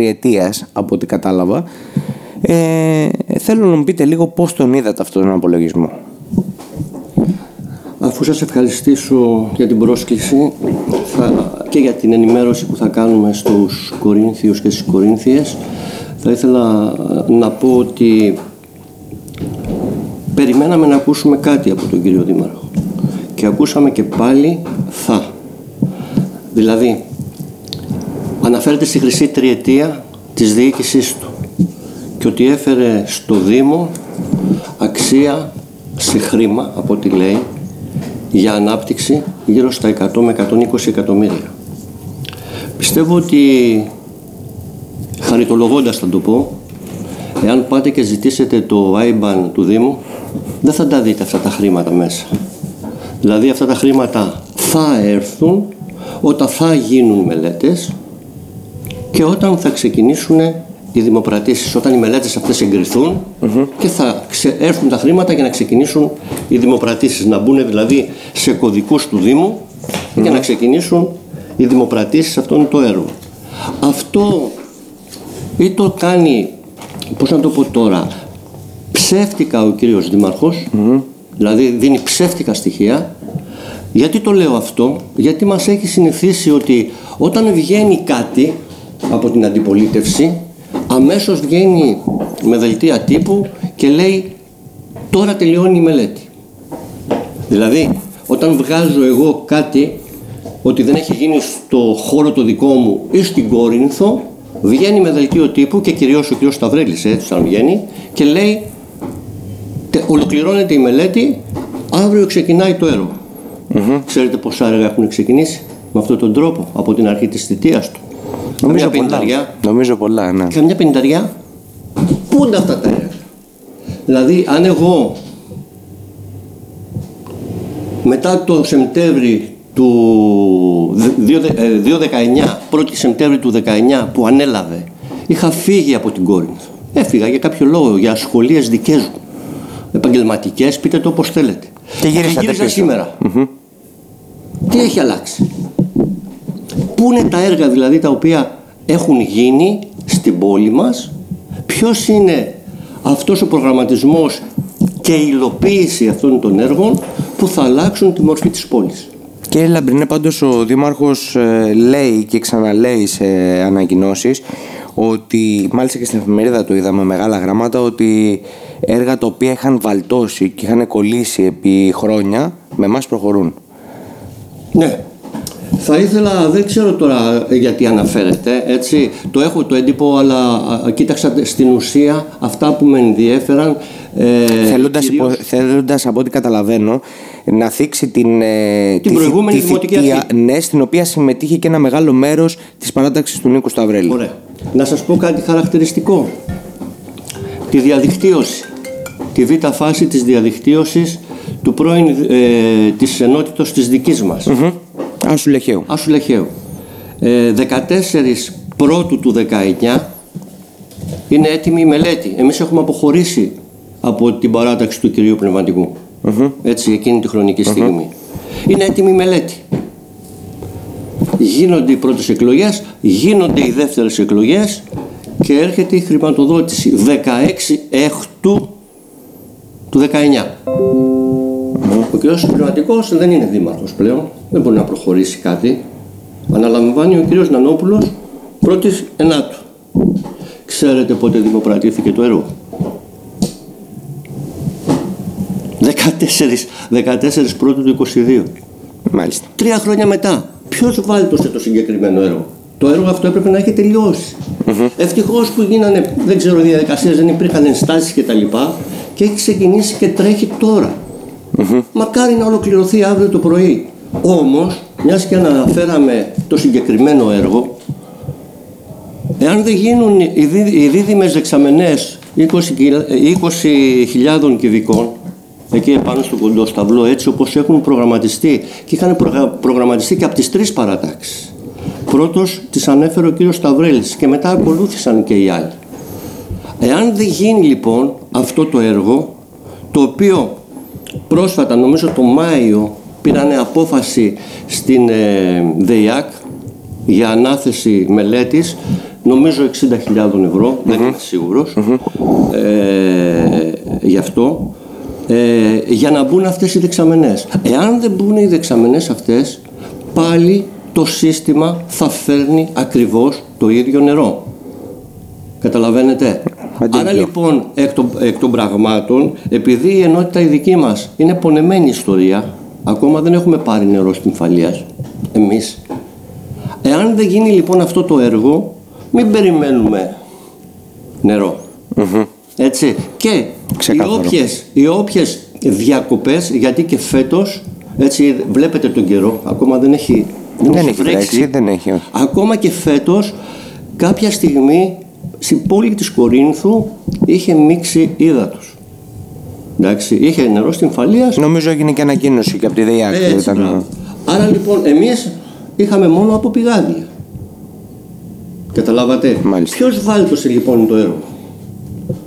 τριετίας από ό,τι κατάλαβα. Ε, θέλω να μου πείτε λίγο πώς τον είδατε αυτόν τον απολογισμό. Αφού σας ευχαριστήσω για την πρόσκληση θα, και για την ενημέρωση που θα κάνουμε στους Κορίνθιους και στις Κορίνθιες θα ήθελα να πω ότι περιμέναμε να ακούσουμε κάτι από τον κύριο Δήμαρχο και ακούσαμε και πάλι θα. Δηλαδή, αναφέρεται στη χρυσή τριετία της διοίκησής του και ότι έφερε στο Δήμο αξία σε χρήμα, από ό,τι λέει, για ανάπτυξη γύρω στα 100 με 120 εκατομμύρια. Πιστεύω ότι χαριτολογώντας θα το πω, εάν πάτε και ζητήσετε το IBAN του Δήμου, δεν θα τα δείτε αυτά τα χρήματα μέσα. Δηλαδή αυτά τα χρήματα θα έρθουν όταν θα γίνουν μελέτες και όταν θα ξεκινήσουν οι δημοπρατήσεις, όταν οι μελέτες αυτές και θα έρθουν τα χρήματα για να ξεκινήσουν οι δημοπρατήσεις, να μπουν δηλαδή σε κωδικούς του Δήμου και να ξεκινήσουν οι δημοπρατήσεις σε αυτόν το έργο. Αυτό ή το κάνει, πώς να το πω τώρα, ψεύτικα ο κύριος Δήμαρχος, δηλαδή δίνει ψεύτικα στοιχεία. Γιατί το λέω αυτό, γιατί μας έχει συνηθίσει ότι όταν βγαίνει κάτι από την αντιπολίτευση, αμέσως βγαίνει με δελτία τύπου και λέει τώρα τελειώνει η μελέτη. Δηλαδή, όταν βγάζω εγώ κάτι ότι δεν έχει γίνει στο χώρο το δικό μου ή στην Κόρινθο, βγαίνει με δελτίο τύπου και κυρίως ο κ. Σταυρέλης έτσι σαν βγαίνει και λέει ολοκληρώνεται η μελέτη, αύριο ξεκινάει το έργο. Mm-hmm. Ξέρετε πόσα έργα έχουν ξεκινήσει με αυτόν τον τρόπο από την αρχή της θητείας του. Νομίζω πολλά. Νομίζω πολλά, ναι. Καμιά πενταριά. Πού είναι αυτά τα έργα. Δηλαδή, αν εγώ μετά το Σεπτέμβρη του 2019, 1η Σεπτέμβρη του 19 που ανέλαβε, είχα φύγει από την Κόρινθο. Έφυγα για κάποιο λόγο, για σχολείες δικές μου. Επαγγελματικές, πείτε το όπως θέλετε. Και γύρισα, και σήμερα. Τι έχει αλλάξει; Πού είναι τα έργα δηλαδή τα οποία έχουν γίνει στην πόλη μας, ποιος είναι αυτός ο προγραμματισμός και η υλοποίηση αυτών των έργων που θα αλλάξουν τη μορφή της πόλης; Κύριε Λαμπρινέ, πάντως ο Δήμαρχος ε, λέει και ξαναλέει σε ανακοινώσεις ότι μάλιστα και στην εφημερίδα το είδαμε μεγάλα γράμματα ότι έργα τα οποία είχαν βαλτώσει και είχαν κολλήσει επί χρόνια με εμάς προχωρούν. Ναι, θα ήθελα, δεν ξέρω τώρα γιατί αναφέρεται, έτσι, το έχω το έντυπο, αλλά κοίταξα στην ουσία αυτά που με ενδιέφεραν. Ε, θέλοντας, κυρίως... θέλοντας, από ό,τι καταλαβαίνω, να θίξει την, ε, την τη, προηγούμενη τη δημοτική θητεία, ναι, στην οποία συμμετείχε και ένα μεγάλο μέρος της παράταξης του Νίκου Σταυρέλη. Ωραία. Να σας πω κάτι χαρακτηριστικό. Τη διαδικτύωση. Τη β' φάση της διαδικτύωσης του πρώην, ε, της ενότητας της δικής μας. Mm-hmm. Άσου Λεχαίου. Άσου Λεχαίου. Ε, 14 πρώτου του 19 είναι έτοιμη η μελέτη. Εμείς έχουμε αποχωρήσει από την παράταξη του κυρίου πνευματικου Έτσι, εκείνη τη χρονική στιγμή. Είναι έτοιμη η μελέτη. Γίνονται οι πρώτες εκλογές, γίνονται οι δεύτερες εκλογές και έρχεται η χρηματοδότηση 16 έκτου του 19. Ο κ. Συμπληρωματικό δεν είναι δήμαρχος πλέον, δεν μπορεί να προχωρήσει κάτι. Αναλαμβάνει ο κ. Νανόπουλος πρώτης ενάτου. Ξέρετε πότε δημοπρατήθηκε το έργο; 14, 14 πρώτου του 22. Μάλιστα. Τρία χρόνια μετά. Ποιος βάλτωσε το συγκεκριμένο έργο; Το έργο αυτό έπρεπε να έχει τελειώσει. Mm-hmm. Ευτυχώς που γίνανε, δεν ξέρω, διαδικασίες, δεν υπήρχαν ενστάσεις κτλ. Και, και έχει ξεκινήσει και τρέχει τώρα. Mm-hmm. Μακάρι να ολοκληρωθεί αύριο το πρωί. Όμως, μιας και αναφέραμε το συγκεκριμένο έργο, εάν δεν γίνουν οι, δίδυ, οι δίδυμες δεξαμενές 20.000 κυβικών, εκεί επάνω στο κοντό σταυλό, έτσι όπως έχουν προγραμματιστεί και είχαν προγραμματιστεί και από τις τρεις παρατάξεις. Πρώτος τις ανέφερε ο κύριος Σταυρέλης και μετά ακολούθησαν και οι άλλοι. Εάν δεν γίνει λοιπόν αυτό το έργο, το οποίο πρόσφατα νομίζω το Μάιο πήρανε απόφαση στην ε, ΔΕΙΑΚ για ανάθεση μελέτης νομίζω 60.000 ευρώ, δεν είμαι σίγουρος, ε, γι' αυτό, ε, για να μπουν αυτές οι δεξαμενές. Εάν δεν μπουν οι δεξαμενές αυτές, πάλι το σύστημα θα φέρνει ακριβώς το ίδιο νερό. Καταλαβαίνετε; Αντίβιο. Άρα λοιπόν εκ των, εκ των πραγμάτων, επειδή η ενότητα η δική μας είναι πονεμένη ιστορία, ακόμα δεν έχουμε πάρει νερό στην Φαλίας, εμείς. Εάν δεν γίνει λοιπόν αυτό το έργο, μην περιμένουμε νερό. Έτσι. Και οι Ξεκάθαρο. όποιες, οι όποιες διακοπές, γιατί και φέτος, έτσι βλέπετε τον καιρό, ακόμα δεν έχει, Δεν έχει βρέξει, δεν έχει. όχι. Ακόμα και φέτος, κάποια στιγμή, στην πόλη της Κορίνθου, είχε μίξει ύδατος. Εντάξει, είχε νερό στην Φαλίας. Νομίζω έγινε και ανακοίνωση και από τη ΔΕΙΑΚ. Έτσι, ήταν- μπράβο. Άρα λοιπόν, εμείς είχαμε μόνο από πηγάδια. Καταλάβατε; Μάλιστα. Ποιος βάλτωσε λοιπόν το έργο;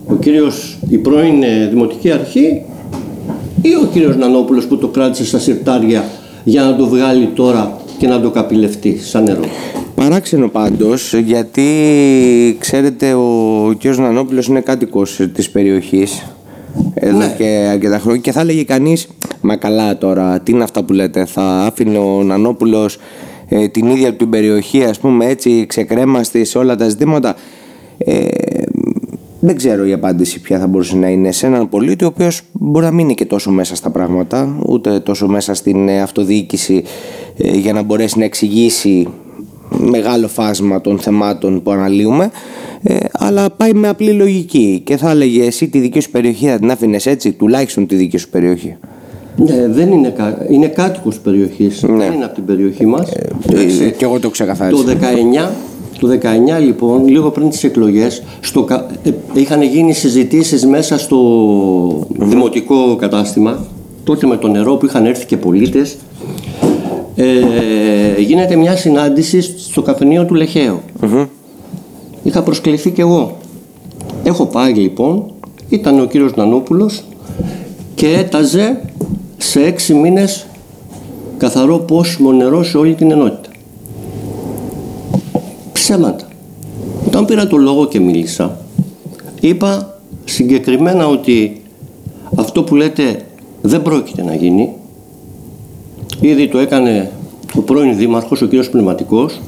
Ο κύριος, η πρώην ε, Δημοτική Αρχή ή ο κύριος Νανόπουλος που το κράτησε στα συρτάρια για να το βγάλει τώρα και να το καπηλευτεί σαν νερό. Παράξενο πάντως, γιατί ξέρετε ο κ. Νανόπουλος είναι κάτοικος της περιοχής εδώ Ναι. και αρκετά χρόνια και θα έλεγε κανείς «Μα καλά τώρα, τι είναι αυτά που λέτε, θα άφηνε ο Νανόπουλος ε, την ίδια του την περιοχή ας πούμε έτσι ξεκρέμαστη σε όλα τα ζητήματα». Ε, δεν ξέρω η απάντηση ποια θα μπορούσε να είναι σε έναν πολίτη ο οποίος μπορεί να μην είναι και τόσο μέσα στα πράγματα ούτε τόσο μέσα στην ε, αυτοδιοίκηση ε, για να μπορέσει να εξηγήσει μεγάλο φάσμα των θεμάτων που αναλύουμε ε, αλλά πάει με απλή λογική και θα έλεγε εσύ τη δική σου περιοχή θα την άφηνες έτσι τουλάχιστον τη δική σου περιοχή Ναι, δεν είναι, κα... είναι κάτοικος περιοχής, Ναι. δεν είναι από την περιοχή μας. ε, και εγώ το ξεκαθάρισα Το 19, το 19 λοιπόν, λίγο πριν τις εκλογές, στο, κα- ε, είχαν γίνει συζητήσεις μέσα στο δημοτικό κατάστημα, τότε με το νερό που είχαν έρθει και πολίτες, ε, γίνεται μια συνάντηση στο καφενείο του λεχαιου Είχα προσκληθεί κι εγώ. Έχω πάει λοιπόν, ήταν ο κύριος Νανόπουλος και έταζε σε έξι μήνες καθαρό πόσιμο νερό σε όλη την ενότητα. Ψέματα. Όταν πήρα το λόγο και μίλησα, είπα συγκεκριμένα ότι αυτό που λέτε δεν πρόκειται να γίνει. Ήδη το έκανε ο πρώην δήμαρχος, ο κύριος Πνευματικός,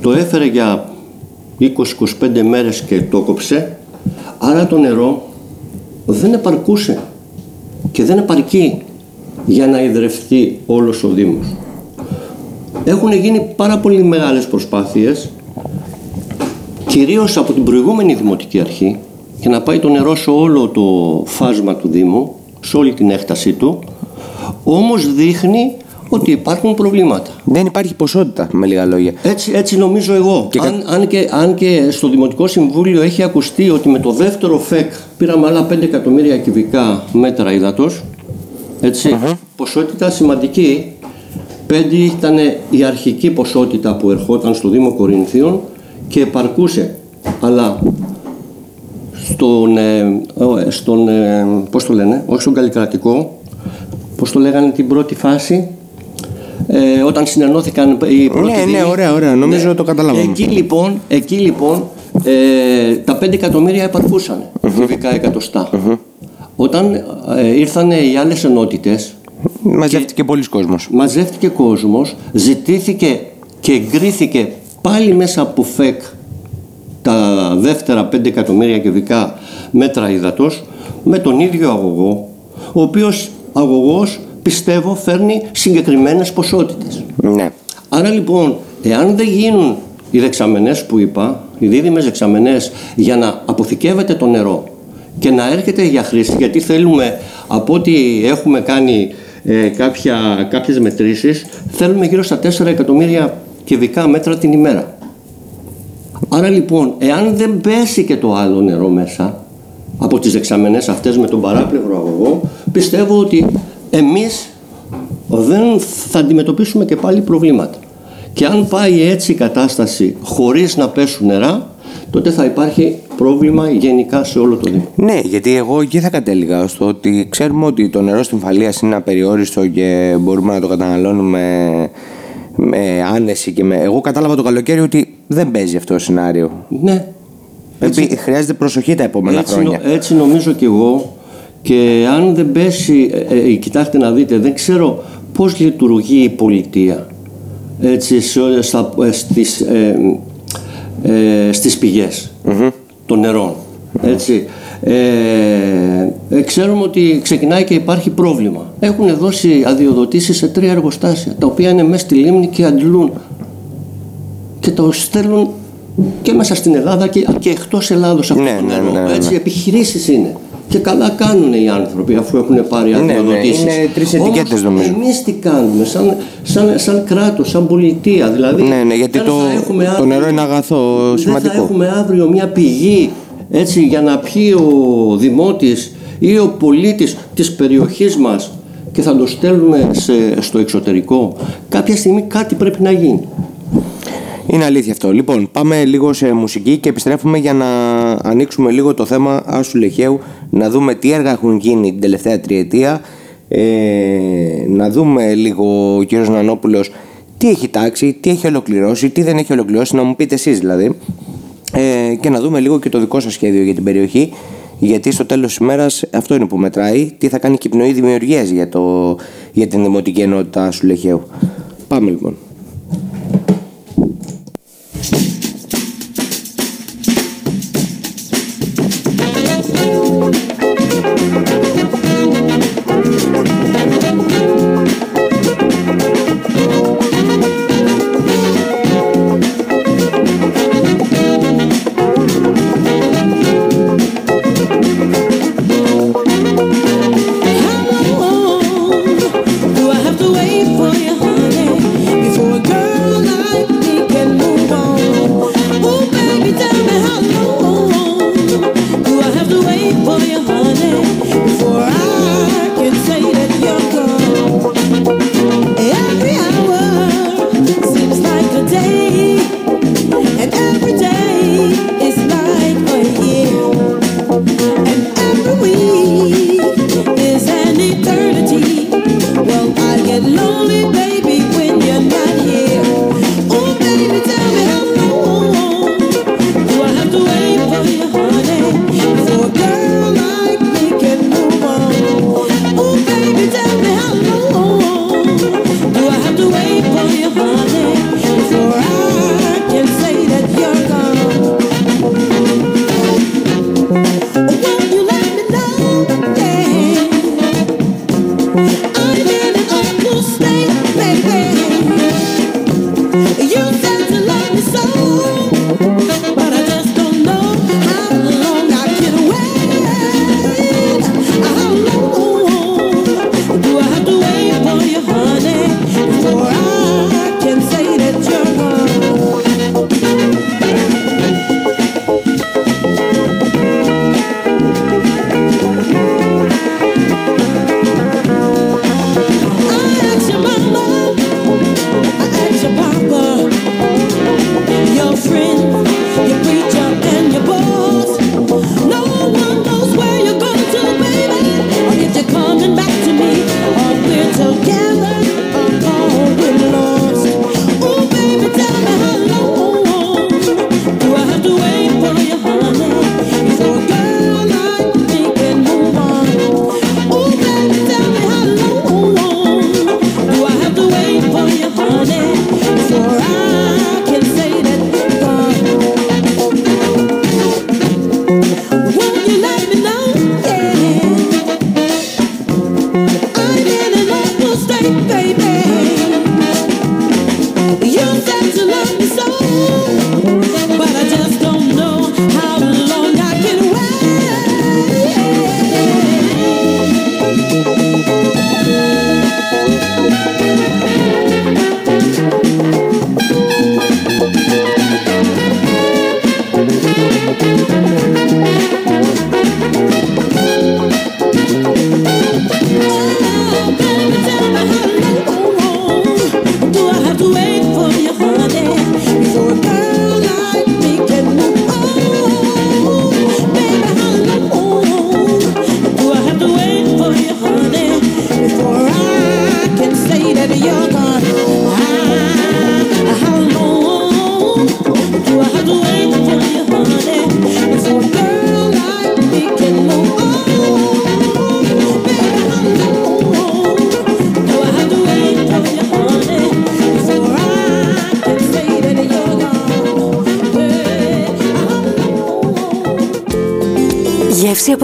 το έφερε για 20-25 μέρες και το κόψε, άρα το νερό δεν επαρκούσε και δεν επαρκεί για να ιδρευτεί όλος ο Δήμος. Έχουν γίνει πάρα πολύ μεγάλες προσπάθειες κυρίως από την προηγούμενη Δημοτική Αρχή για να πάει το νερό σε όλο το φάσμα του Δήμου, σε όλη την έκτασή του, όμως δείχνει ότι υπάρχουν προβλήματα. δεν υπάρχει ποσότητα με λίγα λόγια Έτσι, έτσι νομίζω εγώ. Και κα- αν, αν, και, αν και στο Δημοτικό Συμβούλιο έχει ακουστεί ότι με το δεύτερο ΦΕΚ πήραμε άλλα 5 εκατομμύρια κυβικά μέτρα υδατός, έτσι, ποσότητα σημαντική. 5 ήταν η αρχική ποσότητα που ερχόταν στο Δήμο Κορινθίων και επαρκούσε. Αλλά στον, ε, ο, στον ε, πώς το λένε, όχι στον καλλικρατικό, πώς το λέγανε την πρώτη φάση, ε, όταν συνενώθηκαν οι πρώτοι Ναι, ναι, δήμοι. ωραία, ωραία. Νομίζω το καταλάβαμε. Εκεί λοιπόν, εκεί, λοιπόν ε, τα 5 εκατομμύρια επαρκούσαν κυβικά εκατοστά. Όταν ε, ήρθαν οι άλλες ενότητες, μαζεύτηκε πολλοί κόσμος μαζεύτηκε κόσμος, ζητήθηκε και εγκρίθηκε πάλι μέσα από ΦΕΚ τα δεύτερα 5 εκατομμύρια κυβικά μέτρα υδατός με τον ίδιο αγωγό, ο οποίος αγωγός πιστεύω φέρνει συγκεκριμένες ποσότητες. ναι Άρα λοιπόν, εάν δεν γίνουν οι δεξαμενές που είπα, οι δίδυμες δεξαμενές για να αποθηκεύεται το νερό και να έρχεται για χρήση, γιατί θέλουμε από ό,τι έχουμε κάνει ε, κάποια, κάποιες μετρήσεις, θέλουμε γύρω στα 4 εκατομμύρια κυβικά μέτρα την ημέρα. Άρα λοιπόν, εάν δεν πέσει και το άλλο νερό μέσα, από τις δεξαμενές αυτές με τον παράπλευρο αγωγό, πιστεύω ότι εμείς δεν θα αντιμετωπίσουμε και πάλι προβλήματα. Και αν πάει έτσι η κατάσταση χωρίς να πέσουν νερά, τότε θα υπάρχει πρόβλημα γενικά σε όλο το Δήμο. Ναι, γιατί εγώ εκεί θα κατέληγα στο ότι ξέρουμε ότι το νερό στην Φαλία είναι απεριόριστο και μπορούμε να το καταναλώνουμε με άνεση και με... Εγώ κατάλαβα το καλοκαίρι ότι δεν παίζει αυτό το σενάριο. Ναι. Έτσι, χρειάζεται προσοχή τα επόμενα έτσι, χρόνια. Έτσι νομίζω κι εγώ και αν δεν πέσει, ε, ε, κοιτάξτε να δείτε, δεν ξέρω πώς λειτουργεί η πολιτεία έτσι, στα, ε, στις, ε, ε, στις πηγες των νερών. Έτσι. Ε, ξέρουμε ότι ξεκινάει και υπάρχει πρόβλημα. Έχουν δώσει αδειοδοτήσεις σε τρία εργοστάσια, τα οποία είναι μέσα στη λίμνη και αντλούν και το στέλνουν και μέσα στην Ελλάδα και, και εκτός Ελλάδος αυτό Ναι, το ναι, νερό. ναι, ναι. Έτσι, επιχειρήσεις είναι. Και καλά κάνουν οι άνθρωποι αφού έχουν πάρει Ναι, ναι, αδειοδοτήσεις. είναι τρεις ετικέτες, Όμως, νομίζω. Εμείς τι κάνουμε σαν, σαν, σαν κράτος, σαν πολιτεία. Δηλαδή, Ναι, ναι, γιατί δεν το, θα έχουμε το αύριο- νερό είναι αγαθό δεν θα σημαντικό. έχουμε αύριο μια πηγή έτσι για να πιει ο δημότης ή ο πολίτης της περιοχής μας και θα το στέλνουμε σε, στο εξωτερικό. Κάποια στιγμή κάτι πρέπει να γίνει. Είναι αλήθεια αυτό. Λοιπόν, πάμε λίγο σε μουσική και επιστρέφουμε για να ανοίξουμε λίγο το θέμα Άσου Λεχαίου, να δούμε τι έργα έχουν γίνει την τελευταία τριετία, ε, να δούμε λίγο ο κύριος Νανόπουλος τι έχει τάξει, τι έχει ολοκληρώσει, τι δεν έχει ολοκληρώσει, να μου πείτε εσείς δηλαδή. Ε, και να δούμε λίγο και το δικό σας σχέδιο για την περιοχή, γιατί στο τέλος της ημέρας αυτό είναι που μετράει, τι θα κάνει και η πνοή δημιουργίας για, το, για την Δημοτική Ενότητα Άσου Λεχαίου. Πάμε λοιπόν.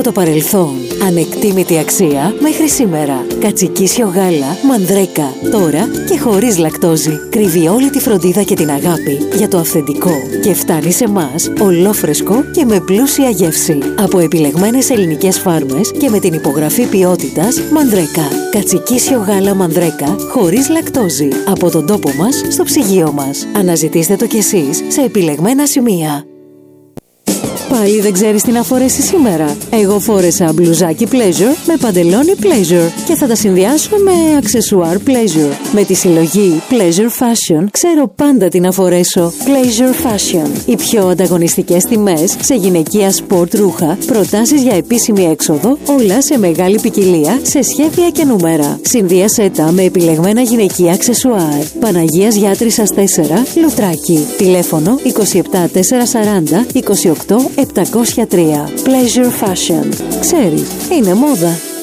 Το παρελθόν. Ανεκτήμητη αξία μέχρι σήμερα. Κατσικίσιο γάλα, μανδρέκα. Τώρα και χωρίς λακτόζη. Κρύβει όλη τη φροντίδα και την αγάπη για το αυθεντικό. Και φτάνει σε εμάς ολόφρεσκο και με πλούσια γεύση. Από επιλεγμένες ελληνικές φάρμες και με την υπογραφή ποιότητας Μανδρέκα. Κατσικίσιο γάλα μανδρέκα χωρίς λακτόζη. Από τον τόπο μας στο ψυγείο μας. Αναζητήστε το κι εσείς σε επιλεγμένα σημεία. Πάλι δεν ξέρεις τι να φορέσεις σήμερα. Εγώ φόρεσα μπλουζάκι pleasure με παντελόνι pleasure και θα τα συνδυάσω με αξεσουάρ pleasure. Με τη συλλογή pleasure fashion ξέρω πάντα τι να φορέσω. Pleasure fashion. Οι πιο ανταγωνιστικές τιμές σε γυναικεία sport ρούχα, προτάσεις για επίσημη έξοδο, όλα σε μεγάλη ποικιλία, σε σχέδια και νούμερα. Συνδύασέ τα με επιλεγμένα γυναικεία αξεσουάρ. Παναγίας Γιάτρισσας 4, Λουτράκι. Τηλέφωνο 27440 28 703. Pleasure Fashion. Ξέρεις, είναι μόδα.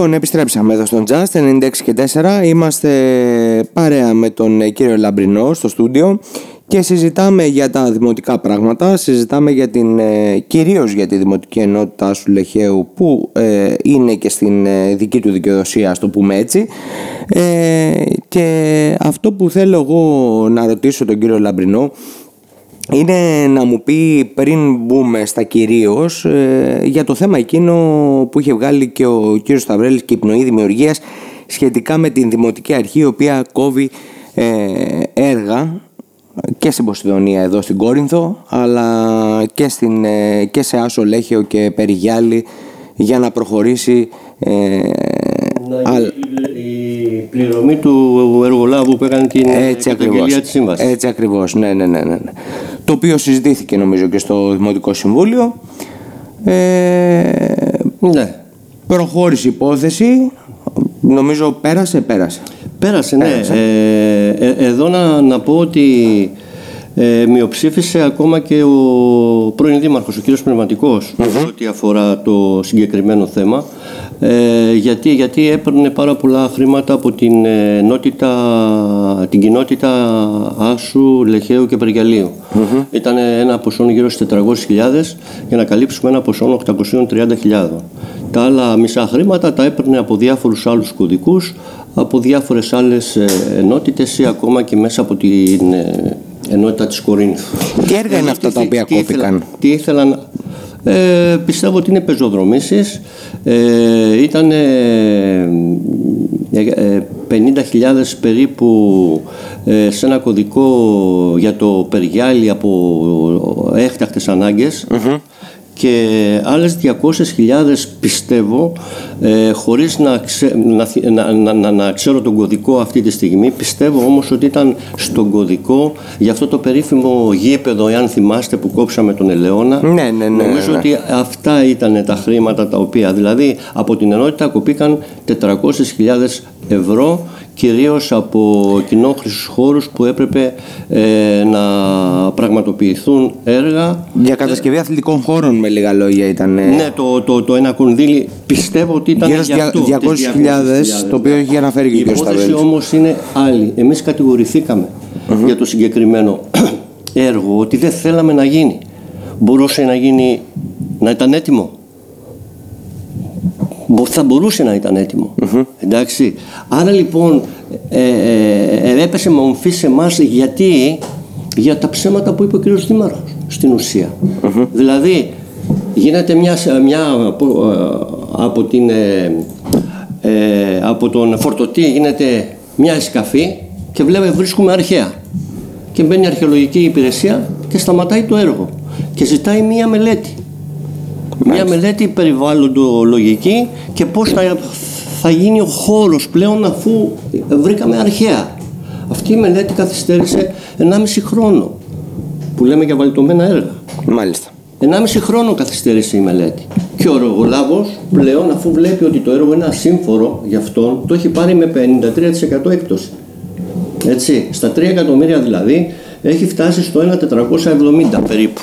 Λοιπόν, επιστρέψαμε εδώ στον Just 96 και 4. Είμαστε παρέα με τον ε, κύριο Λαμπρινό στο στούντιο και συζητάμε για τα δημοτικά πράγματα. Συζητάμε για την, ε, κυρίως για τη δημοτική ενότητα σου Λεχαίου που ε, είναι και στην ε, δική του δικαιοδοσία, ας το πούμε έτσι. Ε, και αυτό που θέλω εγώ να ρωτήσω τον κύριο Λαμπρινό είναι να μου πει πριν μπούμε στα κυρίως ε, για το θέμα εκείνο που είχε βγάλει και ο κύριος Σταυρέλης και η πνοή δημιουργίας σχετικά με την Δημοτική Αρχή η οποία κόβει ε, έργα και στην Ποσειδονία εδώ στην Κόρινθο αλλά και, στην, ε, και σε Άσο Λέχαιο και Περιγιάλη για να προχωρήσει ε, Να αλ- γίνει η πληρωμή του εργολάβου που έκανε την έτσι καταγγελία ακριβώς. της σύμβασης. Έτσι ακριβώς, ναι, ναι, ναι, ναι. Ναι. Το οποίο συζητήθηκε νομίζω και στο Δημοτικό Συμβούλιο. Ε, Ναι. προχώρησε η υπόθεση. Νομίζω πέρασε, πέρασε. Πέρασε, ναι. Πέρασε. Ε, ε, εδώ να, να πω ότι ε, μειοψήφισε ακόμα και ο πρώην Δήμαρχος, ο κύριος Πνευματικός, ό,τι αφορά το συγκεκριμένο θέμα. Ε, γιατί, γιατί έπαιρνε πάρα πολλά χρήματα από την, ε, ενότητα, την κοινότητα Άσου, Λεχαίου και Περιγιαλίου. Ήταν ένα ποσό γύρω στις 400.000 για να καλύψουμε ένα ποσό 830.000. Τα άλλα μισά χρήματα τα έπαιρνε από διάφορους άλλους κωδικούς, από διάφορες άλλες ε, ενότητες ή ακόμα και μέσα από την ε, ενότητα της Κορίνθου. Τι έργα είναι Ε, αυτά τι τα θε- οποία τι ήθελα- κόπηκαν; Τι ήθελαν... Ε, πιστεύω ότι είναι πεζοδρομήσεις. Ε, ήταν ε, ε, 50.000 περίπου ε, σε ένα κωδικό για το Περιγιάλι από έκτακτες ανάγκες και άλλες 200.000 πιστεύω ε, χωρίς να, ξε- να, θυ- να, να, να, να ξέρω τον κωδικό αυτή τη στιγμή πιστεύω όμως ότι ήταν στον κωδικό για αυτό το περίφημο γήπεδο εάν θυμάστε που κόψαμε τον Ελαιώνα Ναι, ναι, ναι, νομίζω ναι. ότι αυτά ήταν τα χρήματα τα οποία δηλαδή από την ενότητα κοπήκαν 400.000 ευρώ κυρίως από κοινόχρηστους χώρους που έπρεπε ε, να πραγματοποιηθούν έργα Για κατασκευή αθλητικών χώρων με λίγα λόγια ήταν. ε, ναι, το, το, το ένα κονδύλι πιστεύω ότι ήταν Γύρω για στις αυτό. 200.000, τις 200.000, το οποίο έχει αναφέρει και ο Η κ. υπόθεση Σταυρέλης. όμως είναι άλλη. Εμείς κατηγορηθήκαμε για το συγκεκριμένο έργο ότι δεν θέλαμε να γίνει. Μπορούσε να γίνει, να ήταν έτοιμο. Μπο- Θα μπορούσε να ήταν έτοιμο. Εντάξει. Άρα λοιπόν ε, ε, ε, έπεσε μομφή σε εμάς γιατί για τα ψέματα που είπε ο κύριος Δήμαρχος στην ουσια Δηλαδή γίνεται μια, μια από, ε, από, την, ε, ε, από τον φορτωτή γίνεται μια εσκαφή και βλέπουμε βρίσκουμε αρχαία. Και μπαίνει η αρχαιολογική υπηρεσία και σταματάει το έργο. Και ζητάει μία μελέτη μια μελέτη περιβάλλοντολογική και πώς θα, θα γίνει ο χώρος πλέον αφού βρήκαμε αρχαία. Αυτή η μελέτη καθυστέρησε 1,5 χρόνο που λέμε για βαλτωμένα έργα. Μάλιστα. 1,5 χρόνο καθυστέρησε η μελέτη. Και ο εργολάβος πλέον αφού βλέπει ότι το έργο είναι ασύμφορο για αυτόν, το έχει πάρει με 53% έκπτωση. Έτσι, στα 3 εκατομμύρια δηλαδή έχει φτάσει στο 1.470 περίπου.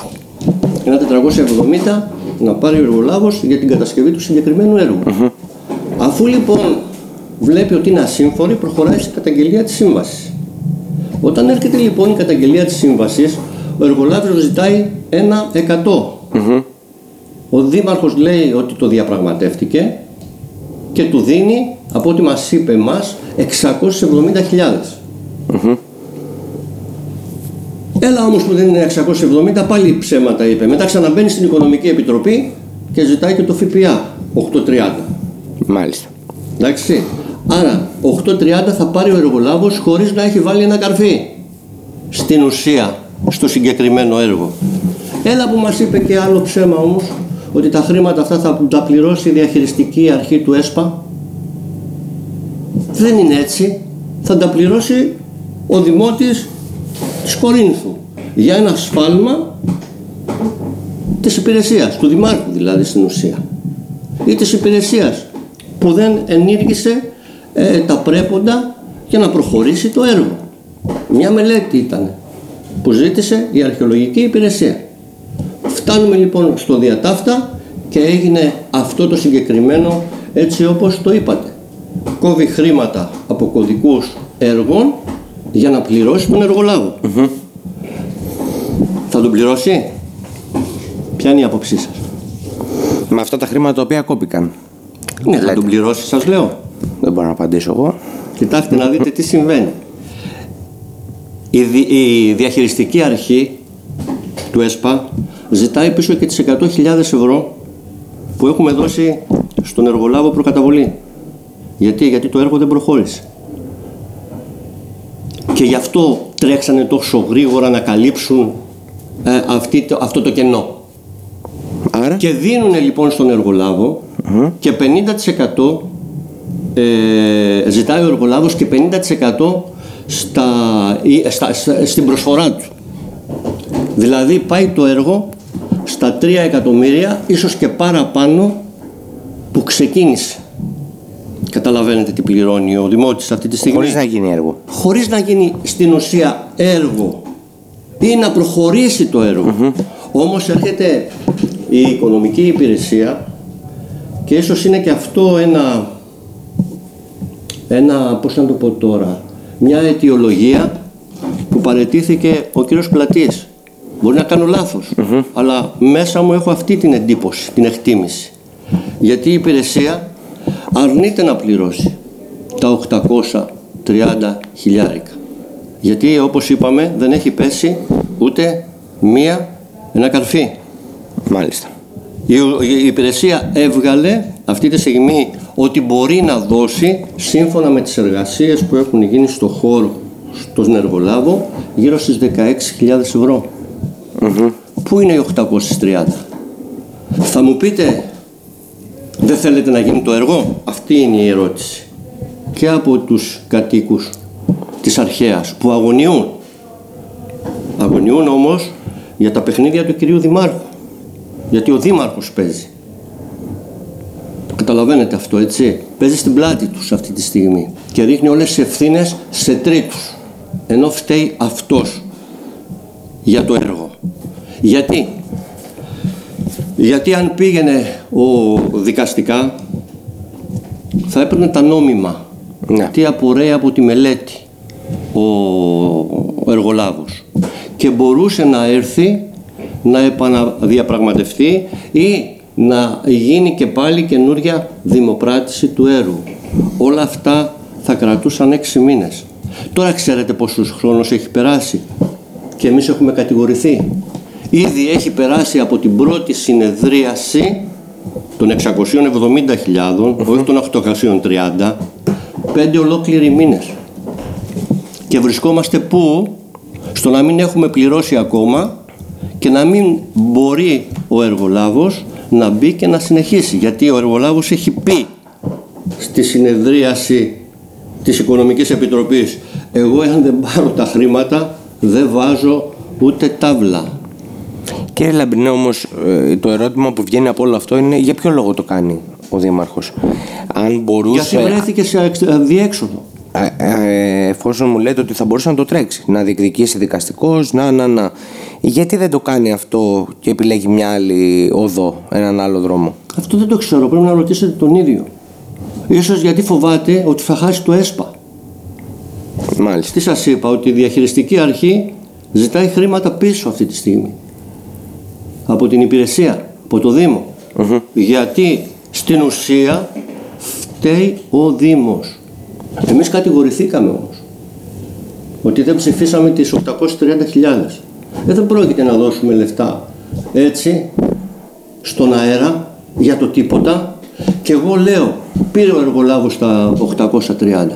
1.470 να πάρει ο εργολάβος για την κατασκευή του συγκεκριμένου έργου. Αφού λοιπόν βλέπει ότι είναι ασύμφορη, προχωράει στην καταγγελία της σύμβασης. Όταν έρχεται λοιπόν η καταγγελία της σύμβασης, ο εργολάβος ζητάει ένα 100. Ο δήμαρχος λέει ότι το διαπραγματεύτηκε και του δίνει, από ό,τι μας είπε εμάς, 670.000. Έλα όμως που δεν είναι 670, πάλι ψέματα είπε. Μετά ξαναμπαίνει στην Οικονομική Επιτροπή και ζητάει και το ΦΠΑ, 830. Μάλιστα. Εντάξει. Άρα, 8.30 θα πάρει ο εργολάβος χωρίς να έχει βάλει ένα καρφί. Στην ουσία, στο συγκεκριμένο έργο. Έλα που μας είπε και άλλο ψέμα όμως, ότι τα χρήματα αυτά θα τα πληρώσει η διαχειριστική αρχή του ΕΣΠΑ. Δεν είναι έτσι. Θα τα πληρώσει ο δημότης της Κορίνθου για ένα σφάλμα της υπηρεσίας, του δημάρχου δηλαδή στην ουσία ή της υπηρεσίας που δεν ενήργησε ε, τα πρέποντα για να προχωρήσει το έργο. Μια μελέτη ήταν που ζήτησε η αρχαιολογική υπηρεσία. Φτάνουμε λοιπόν στο διατάφτα και έγινε αυτό το συγκεκριμένο έτσι όπως το είπατε. Κόβει χρήματα από κωδικούς έργων για να πληρώσει τον εργολάβο. Θα τον πληρώσει; Ποια είναι η άποψή σας; Με αυτά τα χρήματα τα οποία κόπηκαν. Ναι, θα τον πληρώσει σας λέω. Δεν μπορώ να απαντήσω εγώ. Κοιτάξτε να δείτε τι συμβαίνει. Η, δι- η διαχειριστική αρχή του ΕΣΠΑ ζητάει πίσω και τις 100.000 ευρώ που έχουμε δώσει στον εργολάβο προκαταβολή. Γιατί, γιατί το έργο δεν προχώρησε. Και γι' αυτό τρέξανε τόσο γρήγορα να καλύψουν ε, αυτή, το- αυτό το κενό. Άρα; Και δίνουν λοιπόν στον εργολάβο και 50% ε, ζητάει ο εργολάβος και 50% στα, ή- στα, στα- στην προσφορά του. Δηλαδή πάει το έργο στα 3 εκατομμύρια, ίσως και παραπάνω που ξεκίνησε. Καταλαβαίνετε τι πληρώνει ο Δημότης αυτή τη στιγμή Χωρίς να γίνει έργο. χωρίς να γίνει στην ουσία έργο ή να προχωρήσει το έργο. Όμως έρχεται η οικονομική υπηρεσία και ίσως είναι και αυτό ένα, ένα πώς να το πω τώρα, μια αιτιολογία που παρετήθηκε ο κύριος Πλατής. Μπορεί να κάνω λάθος, αλλά μέσα μου έχω αυτή την εντύπωση, την εκτίμηση. Γιατί η υπηρεσία αρνείται να πληρώσει τα 830 χιλιάρικα. Γιατί όπως είπαμε δεν έχει πέσει ούτε μία, ένα καρφί. Μάλιστα. Η, η υπηρεσία έβγαλε αυτή τη στιγμή ότι μπορεί να δώσει σύμφωνα με τις εργασίες που έχουν γίνει στο χώρο στον εργολάβο γύρω στις 16.000 ευρώ. Πού είναι οι 830. Θα μου πείτε δεν θέλετε να γίνει το έργο; Αυτή είναι η ερώτηση. Και από τους κατοίκους της αρχαίας που αγωνιούν. Αγωνιούν όμως για τα παιχνίδια του κυρίου Δημάρχου. Γιατί ο Δήμαρχος παίζει. Καταλαβαίνετε αυτό έτσι; Παίζει στην πλάτη τους αυτή τη στιγμή. Και ρίχνει όλες τις ευθύνες σε τρίτους. Ενώ φταίει αυτός για το έργο. Γιατί; Γιατί αν πήγαινε ο δικαστικά θα έπαιρνε τα νόμιμα. Ναι. Τι απορρέει από τη μελέτη ο, ο εργολάβος. Και μπορούσε να έρθει να επαναδιαπραγματευτεί ή να γίνει και πάλι καινούρια δημοπράτηση του έργου. Όλα αυτά θα κρατούσαν έξι μήνες. Τώρα ξέρετε πόσους χρόνους έχει περάσει και εμείς έχουμε κατηγορηθεί. Ήδη έχει περάσει από την πρώτη συνεδρίαση των 670.000, όχι των 830, πέντε ολόκληροι μήνες. Και βρισκόμαστε πού, στο να μην έχουμε πληρώσει ακόμα και να μην μπορεί ο εργολάβος να μπει και να συνεχίσει. Γιατί ο εργολάβος έχει πει στη συνεδρίαση της Οικονομικής Επιτροπής εγώ αν δεν πάρω τα χρήματα δεν βάζω ούτε τάβλα. Κύριε Λαμπρινέ, όμως, το ερώτημα που βγαίνει από όλο αυτό είναι για ποιο λόγο το κάνει ο Δήμαρχος. Αν μπορούσε. Γιατί βρέθηκε σε εξ- αδιέξοδο. Ε, ε, εφόσον μου λέτε ότι θα μπορούσε να το τρέξει, να διεκδικήσει δικαστικώς, να, να, να. Γιατί δεν το κάνει αυτό και επιλέγει μια άλλη οδό, έναν άλλο δρόμο; Αυτό δεν το ξέρω. Πρέπει να ρωτήσετε τον ίδιο. Ίσως γιατί φοβάται ότι θα χάσει το ΕΣΠΑ. Μάλιστα. Τι σας είπα, ότι η διαχειριστική αρχή ζητάει χρήματα πίσω αυτή τη στιγμή. Από την υπηρεσία, από το δημο Γιατί στην ουσία φταίει ο Δήμος. Εμείς κατηγορηθήκαμε όμως. Ότι δεν ψηφίσαμε τις 830.000. Ε, δεν πρόκειται να δώσουμε λεφτά έτσι στον αέρα για το τίποτα και εγώ λέω πήρε ο εργολάβος τα 830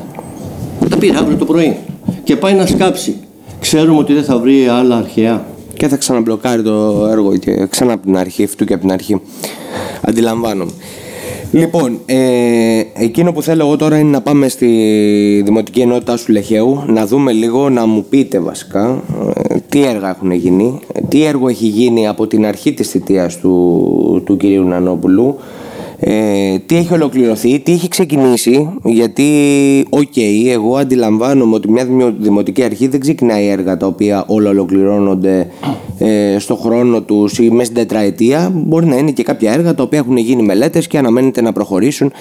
τα πήρε αύριο το πρωί και πάει να σκάψει ξέρουμε ότι δεν θα βρει άλλα αρχαία Και θα ξαναμπλοκάρει το έργο και ξανά από την αρχή, αυτού και από την αρχή. Αντιλαμβάνομαι. Λοιπόν, ε, εκείνο που θέλω εγώ τώρα είναι να πάμε στη Δημοτική Ενότητα σου Λεχαίου, να δούμε λίγο, να μου πείτε βασικά ε, τι έργα έχουν γίνει, ε, τι έργο έχει γίνει από την αρχή της θητείας του, του κυρίου Νανόπουλου, ε, τι έχει ολοκληρωθεί, τι έχει ξεκινήσει, γιατί, οκ, εγώ αντιλαμβάνομαι ότι μια δημο- δημοτική αρχή δεν ξεκινάει έργα τα οποία όλα ολοκληρώνονται ε, στο χρόνο τους ή μέσα στην τετραετία. Μπορεί να είναι και κάποια έργα τα οποία έχουν γίνει μελέτες και αναμένεται να προχωρήσουν.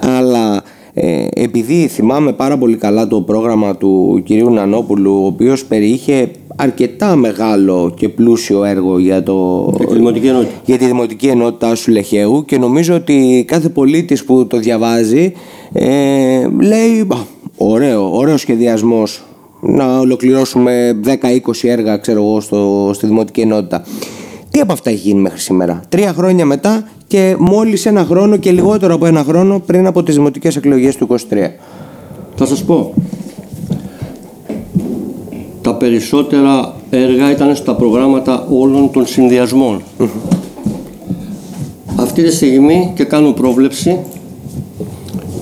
Αλλά ε, επειδή θυμάμαι πάρα πολύ καλά το πρόγραμμα του κυρίου Νανόπουλου, ο οποίος περιείχε αρκετά μεγάλο και πλούσιο έργο για το, Για τη Δημοτική Ενότητα. για τη Δημοτική Ενότητα σου Λεχαίου και νομίζω ότι κάθε πολίτης που το διαβάζει ε, λέει «Μπα, ωραίο, ωραίο σχεδιασμός να ολοκληρώσουμε 10-20 έργα ξέρω εγώ στο, στη Δημοτική Ενότητα. Τι από αυτά έχει γίνει μέχρι σήμερα; Τρία χρόνια μετά και μόλις ένα χρόνο και λιγότερο από ένα χρόνο πριν από τις δημοτικές εκλογές του 23. θα σας πω τα περισσότερα έργα ήταν στα προγράμματα όλων των συνδυασμών αυτή τη στιγμή και κάνω πρόβλεψη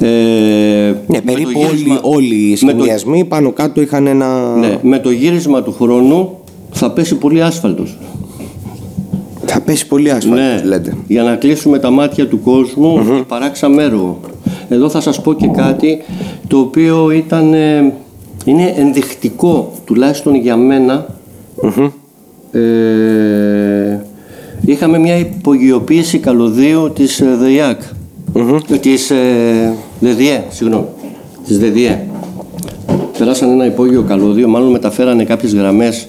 ε, Ναι, με περίπου το όλοι, γύρισμα- όλοι οι με το- σχεδιασμοί πάνω κάτω είχαν ένα... Ναι, με το γύρισμα του χρόνου θα πέσει πολύ άσφαλτος. Θα πέσει πολύ άσφαλτος Ναι, λέτε. για να κλείσουμε τα μάτια του κόσμου mm παράξαμε έργο. Εδώ θα σας πω και κάτι το οποίο ήταν, ε, είναι ενδεικτικό τουλάχιστον για μένα. Ε, είχαμε μια υπογειοποίηση καλωδίου της ε, ΔΕΙΑΚ. Ε, Της ε, ΔΕΔΙΕ, συγγνώμη. Της ΔΕΔΙΕ. Περάσαν ένα υπόγειο καλώδιο, μάλλον μεταφέρανε κάποιες γραμμές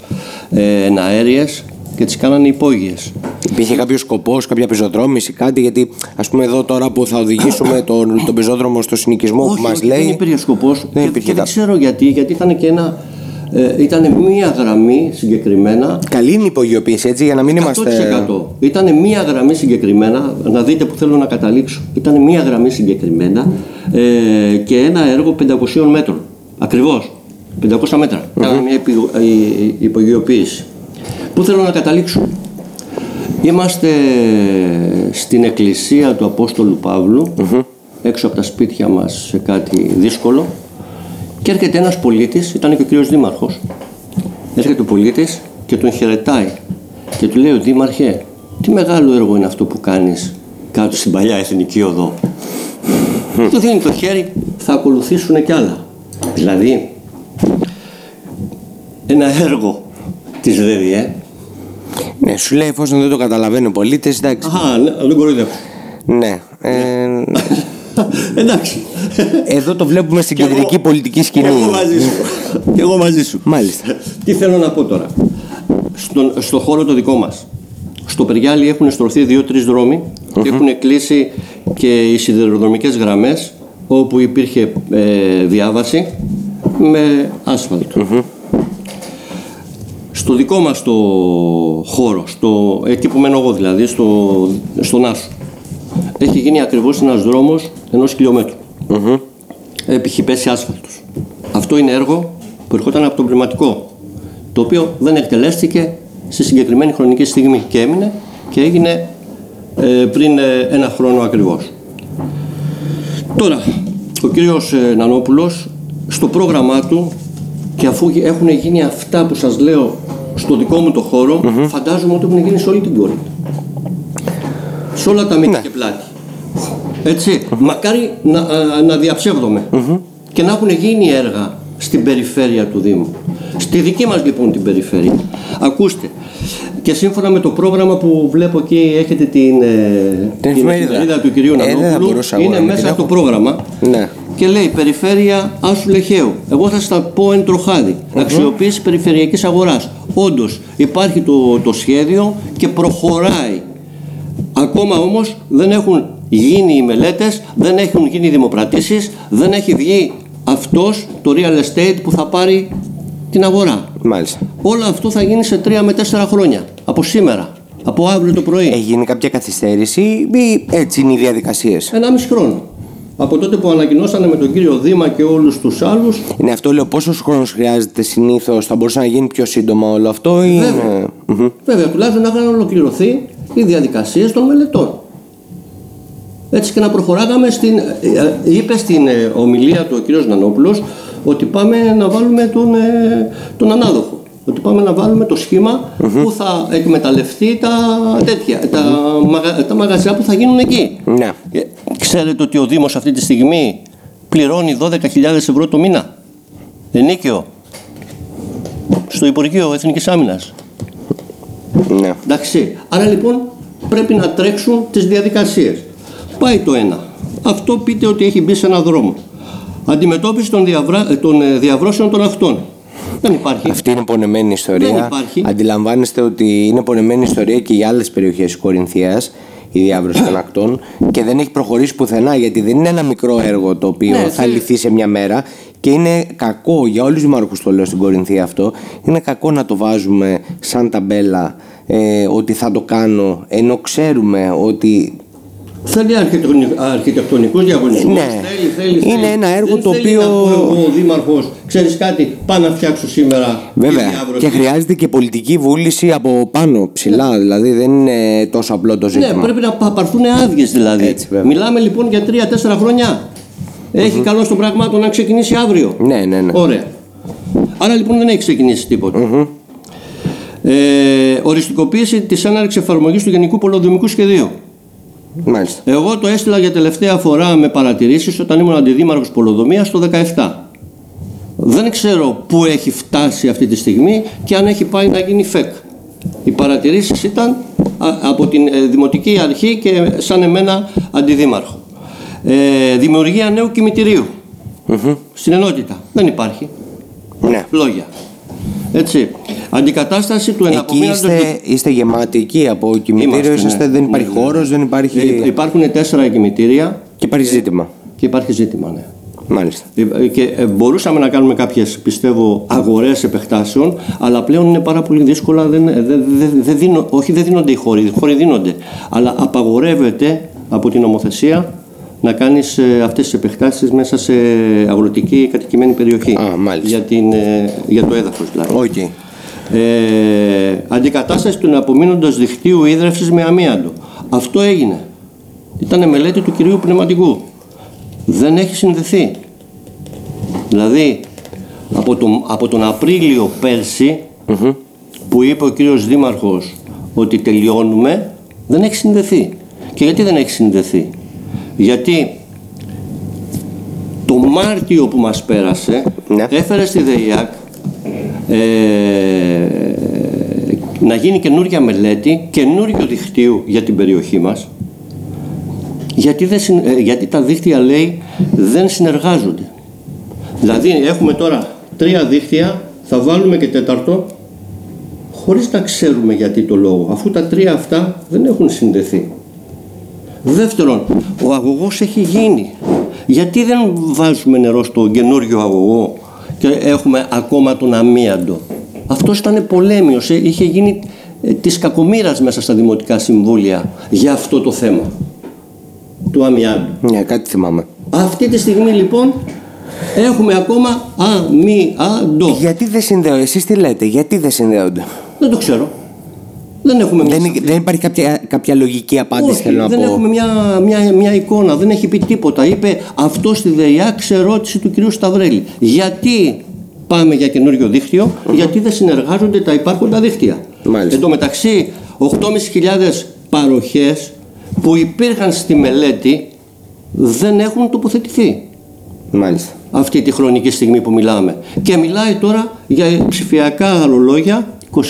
ε, εναέριες και τις κάνανε υπόγειες. Υπήρχε κάποιος σκοπός, κάποια πεζοδρόμηση, κάτι, γιατί ας πούμε εδώ τώρα που θα οδηγήσουμε τον, τον πεζόδρομο στο συνοικισμό που όχι, μας όχι, λέει. δεν υπήρχε σκοπός Δεν και, υπήρχε και δεν τα- ξέρω γιατί, γιατί ήταν και ένα... Ε, ήταν μία γραμμή συγκεκριμένα Καλή είναι η υπογειοποίηση, έτσι, για να μην είμαστε. 100%. Ήταν μία γραμμή συγκεκριμένα, να δείτε που θέλω να καταλήξω. Ήταν μία γραμμή συγκεκριμένα ε, και ένα έργο 500 μέτρων. Ακριβώς. 500 μέτρα. Κάναμε μια υπη- η- η- υπογειοποίηση. Πού θέλω να καταλήξω; Είμαστε στην εκκλησία του Απόστολου Παύλου, έξω από τα σπίτια μας σε κάτι δύσκολο και έρχεται ένας πολίτης, ήταν και ο κύριος Δήμαρχος, έρχεται ο πολίτης και τον χαιρετάει και του λέει ο Δήμαρχε, τι μεγάλο έργο είναι αυτό που κάνεις κάτω στην παλιά εθνική οδό. του δίνει το χέρι, θα ακολουθήσουν κι άλλα. Δηλαδή, ένα έργο της ΔΕΔΙΕ, Ναι, σου λέει εφόσον δεν το καταλαβαίνει ο πολίτη, εντάξει. Αχα, ναι, δεν κοροϊδεύω. Ναι. Ε, Εντάξει. εδώ το βλέπουμε στην Κι εγώ- κεντρική πολιτική σκηνή. Κι εγώ μαζί σου. Κι εγώ μαζί σου. Μάλιστα. Τι θέλω να πω τώρα. Στον, στο χώρο το δικό μας. Στο Περιγιάλι έχουν στρωθεί δύο-τρεις δρόμοι και έχουν κλείσει και οι σιδηροδρομικές γραμμές όπου υπήρχε ε, διάβαση με ασφαλτο Στο δικό μας το χώρο, στο, εκεί που μένω εγώ δηλαδή, στο, στον Άσο, έχει γίνει ακριβώς ένας δρόμος ενός χιλιόμετρου. Έχει πέσει άσφαλτος. Αυτό είναι έργο που ερχόταν από τον πνευματικό, το οποίο δεν εκτελέστηκε στη συγκεκριμένη χρονική στιγμή και έμεινε και έγινε ε, πριν ε, ένα χρόνο ακριβώς. Τώρα, ο κύριος ε, Νανόπουλος στο πρόγραμμά του και αφού έχουν γίνει αυτά που σας λέω στο δικό μου το χωρο φαντάζομαι ότι έχουν γίνει σε όλη την πόλη. Σε όλα τα μύτη Ναι. και πλάτη. Έτσι, μακάρι να, α, να διαψεύδομαι και να έχουν γίνει έργα στην περιφέρεια του Δήμου. Στη δική μας λοιπόν την περιφέρεια. Ακούστε, και σύμφωνα με το πρόγραμμα που βλέπω εκεί έχετε την, ε, Την εφημερίδα. του κυρίου Ε, δεν θα Νανόπουλου, μπορούσα εγώ είναι να μην μέσα την στο έχω. πρόγραμμα Ναι. και λέει Περιφέρεια Άσου Λεχαίου. Εγώ θα στα πω εν τροχάδι. Αξιοποίηση περιφερειακής αγοράς. Όντως υπάρχει το, το σχέδιο και προχωράει. Ακόμα όμως δεν έχουν γίνει οι μελέτες, δεν έχουν γίνει οι δημοπρατήσεις, δεν έχει βγει αυτός το real estate που θα πάρει την αγορά. Μάλιστα. Όλο αυτό θα γίνει σε τρία με τέσσερα χρόνια. Από σήμερα. Από αύριο το πρωί. Έγινε κάποια καθυστέρηση ή έτσι είναι οι διαδικασίες; Ένα μισή χρόνο. Από τότε που ανακοινώσανε με τον κύριο Δήμα και όλους τους άλλους Είναι αυτό, λέω, πόσος χρόνος χρειάζεται συνήθως, θα μπορούσε να γίνει πιο σύντομα όλο αυτό ή. Βέβαια. είναι- Μμμ. Βέβαια, τουλάχιστον να είχαν ολοκληρωθεί οι διαδικασίες των μελετών. Έτσι και να προχωράγαμε στην. ε, ε, είπε στην ε, ομιλία του ο κύριος Νανόπουλος ότι πάμε να βάλουμε τον, ε, τον ανάδοχο. Ότι πάμε να βάλουμε το σχημα που θα εκμεταλλευτεί τα τέτοια, τα, μαγα, τα μαγαζιά που θα γίνουν εκεί. Ναι. Ε, Ξέρετε ότι ο Δήμος αυτή τη στιγμή πληρώνει 12.000 ευρώ το μήνα. Ενίκιο. Στο Υπουργείο Εθνικής Άμυνας. ναι. Εντάξει. Άρα λοιπόν πρέπει να τρέξουν τις διαδικασίες. Πάει το ένα. Αυτό πείτε ότι έχει μπει σε ένα δρόμο. Αντιμετώπιση των, διαβρα... ε, των ε, διαβρώσεων των ακτών. Δεν υπάρχει. Αυτή είναι πονεμένη ιστορία. Δεν υπάρχει. Αντιλαμβάνεστε ότι είναι πονεμένη ιστορία και για άλλες περιοχές της Κορινθίας, η διάβρωση των ακτών, και δεν έχει προχωρήσει πουθενά γιατί δεν είναι ένα μικρό έργο το οποίο Ναι, θα θε- λυθεί σε μια μέρα. Και είναι κακό για όλους τους δημάρχου, το λέω στην Κορινθία αυτό, είναι κακό να το βάζουμε σαν ταμπέλα ε, ότι θα το κάνω, ενώ ξέρουμε ότι Θέλει αρχιτεκτονι- αρχιτεκτονικούς διαγωνισμούς. Ναι. Θέλει, θέλει, Είναι θέλει. ένα έργο Δεν το θέλει οποίο- να πω εγώ ο Δήμαρχος, ξέρεις κάτι, πάω να φτιάξω σήμερα τη Βέβαια. διάβρωση. Και χρειάζεται και πολιτική βούληση από πάνω, ψηλά. Δηλαδή δεν είναι τόσο απλό το Ναι, ζήτημα. πρέπει να πα- πάρθουν άδειες δηλαδή. Έτσι, βέβαια. Μιλάμε λοιπόν για τρία-τέσσερα χρόνια. Έχει καλό στον πραγμάτων να ξεκινήσει αύριο. Ναι, ναι, ναι. Ωραία. Άρα λοιπόν δεν έχει ξεκινήσει τίποτα. Ε, οριστικοποίηση της έναρξης εφαρμογής του Γενικού Πολεοδομικού Σχεδίου. Μάλιστα. Εγώ το έστειλα για τελευταία φορά με παρατηρήσεις όταν ήμουν αντιδήμαρχος Πολεοδομία το 17. Δεν ξέρω πού έχει φτάσει αυτή τη στιγμή και αν έχει πάει να γίνει ΦΕΚ. Οι παρατηρήσεις ήταν α, από την ε, Δημοτική Αρχή και σαν εμένα αντιδήμαρχο. Ε, δημιουργία νέου κημητηρίου στην ενότητα. Δεν υπάρχει. Ναι. Λόγια. Έτσι. Αντικατάσταση του Εκεί εναπομείναντος είστε, είστε γεμάτοι εκεί από κημητήριο, Είμαστε, είσαστε, ναι. δεν υπάρχει Ναι, ναι. χώρος, δεν υπάρχει... Ε, υπάρχουν τέσσερα κημητήρια Και υπάρχει ζήτημα. και υπάρχει ζήτημα, ναι. Μάλιστα. Ε, Και ε, μπορούσαμε να κάνουμε κάποιες, πιστεύω, αγορές επεκτάσεων, αλλά πλέον είναι πάρα πολύ δύσκολα. Δεν, ε, δεν, δεν, δεν δίνω, όχι, δεν δίνονται οι χώροι, οι χώροι δίνονται. Αλλά απαγορεύεται από την νομοθεσία να κάνεις ε, αυτές τις επεκτάσεις μέσα σε αγροτική κατοικημένη περιοχή. Α, μάλιστα. Για, την, ε, για το έδαφος δηλαδή. Οκ. Ε, αντικατάσταση του απομείναντος δικτύου ύδρευσης με αμίαντο. Αυτό έγινε. Ήταν μελέτη του κυρίου Πνευματικού. Δεν έχει συνδεθεί. Δηλαδή, από τον, από τον Απρίλιο πέρσι, που είπε ο κύριος Δήμαρχος ότι τελειώνουμε, δεν έχει συνδεθεί. Και γιατί δεν έχει συνδεθεί; Γιατί το Μάρτιο που μας πέρασε Ναι. έφερε στη ΔΕΙΑΚ ε, να γίνει καινούργια μελέτη, καινούριο δικτύου για την περιοχή μας γιατί, δεν, συν- ε, γιατί τα δίκτυα λέει δεν συνεργάζονται. Δηλαδή έχουμε τώρα τρία δίκτυα, θα βάλουμε και τέταρτο χωρίς να ξέρουμε γιατί το λόγο, αφού τα τρία αυτά δεν έχουν συνδεθεί. Δεύτερον, ο αγωγός έχει γίνει. Γιατί δεν βάζουμε νερό στο καινούριο αγωγό και έχουμε ακόμα τον αμίαντο; Αυτός ήταν πολέμιος, ε, είχε γίνει ε, της κακομήρας μέσα στα δημοτικά συμβούλια για αυτό το θέμα του αμιάντου. Ναι, κάτι θυμάμαι. Αυτή τη στιγμή λοιπόν έχουμε ακόμα αμιάντο. Γιατί δεν συνδέονται, εσείς τι λέτε, γιατί δεν συνδέονται; Δεν το ξέρω. Δεν έχουμε μια Δεν, δεν υπάρχει κάποια, κάποια λογική απάντηση, Όχι, θέλω να δεν πω. έχουμε μια, μια, μια εικόνα, δεν έχει πει τίποτα. Είπε αυτό στη ΔΕΙΑΚ σε ερώτηση του κυρίου Σταυρέλη. Γιατί πάμε για καινούριο δίκτυο, γιατί δεν συνεργάζονται τα υπάρχοντα δίκτυα. Μάλιστα. Εν τω μεταξύ, 8.500 παροχές που υπήρχαν στη μελέτη δεν έχουν τοποθετηθεί Μάλιστα. αυτή τη χρονική στιγμή που μιλάμε. Και μιλάει τώρα για ψηφιακά ρολόγια, 21.000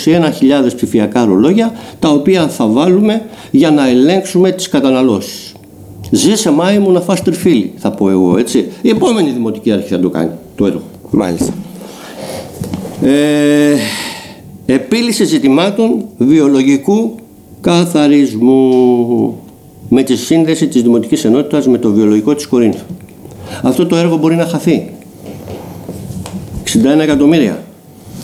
ψηφιακά ρολόγια, τα οποία θα βάλουμε για να ελέγξουμε τις καταναλώσεις. Ζήσε Μάη μου να φας τριφύλι, θα πω εγώ, έτσι. Η επόμενη δημοτική αρχή θα το κάνει, το έργο. Μάλιστα. Ε, επίλυση ζητημάτων βιολογικού καθαρισμού με τη σύνδεση της Δημοτικής Ενότητας με το βιολογικό της Κορίνθου. Αυτό το έργο μπορεί να χαθεί. 61 εκατομμύρια.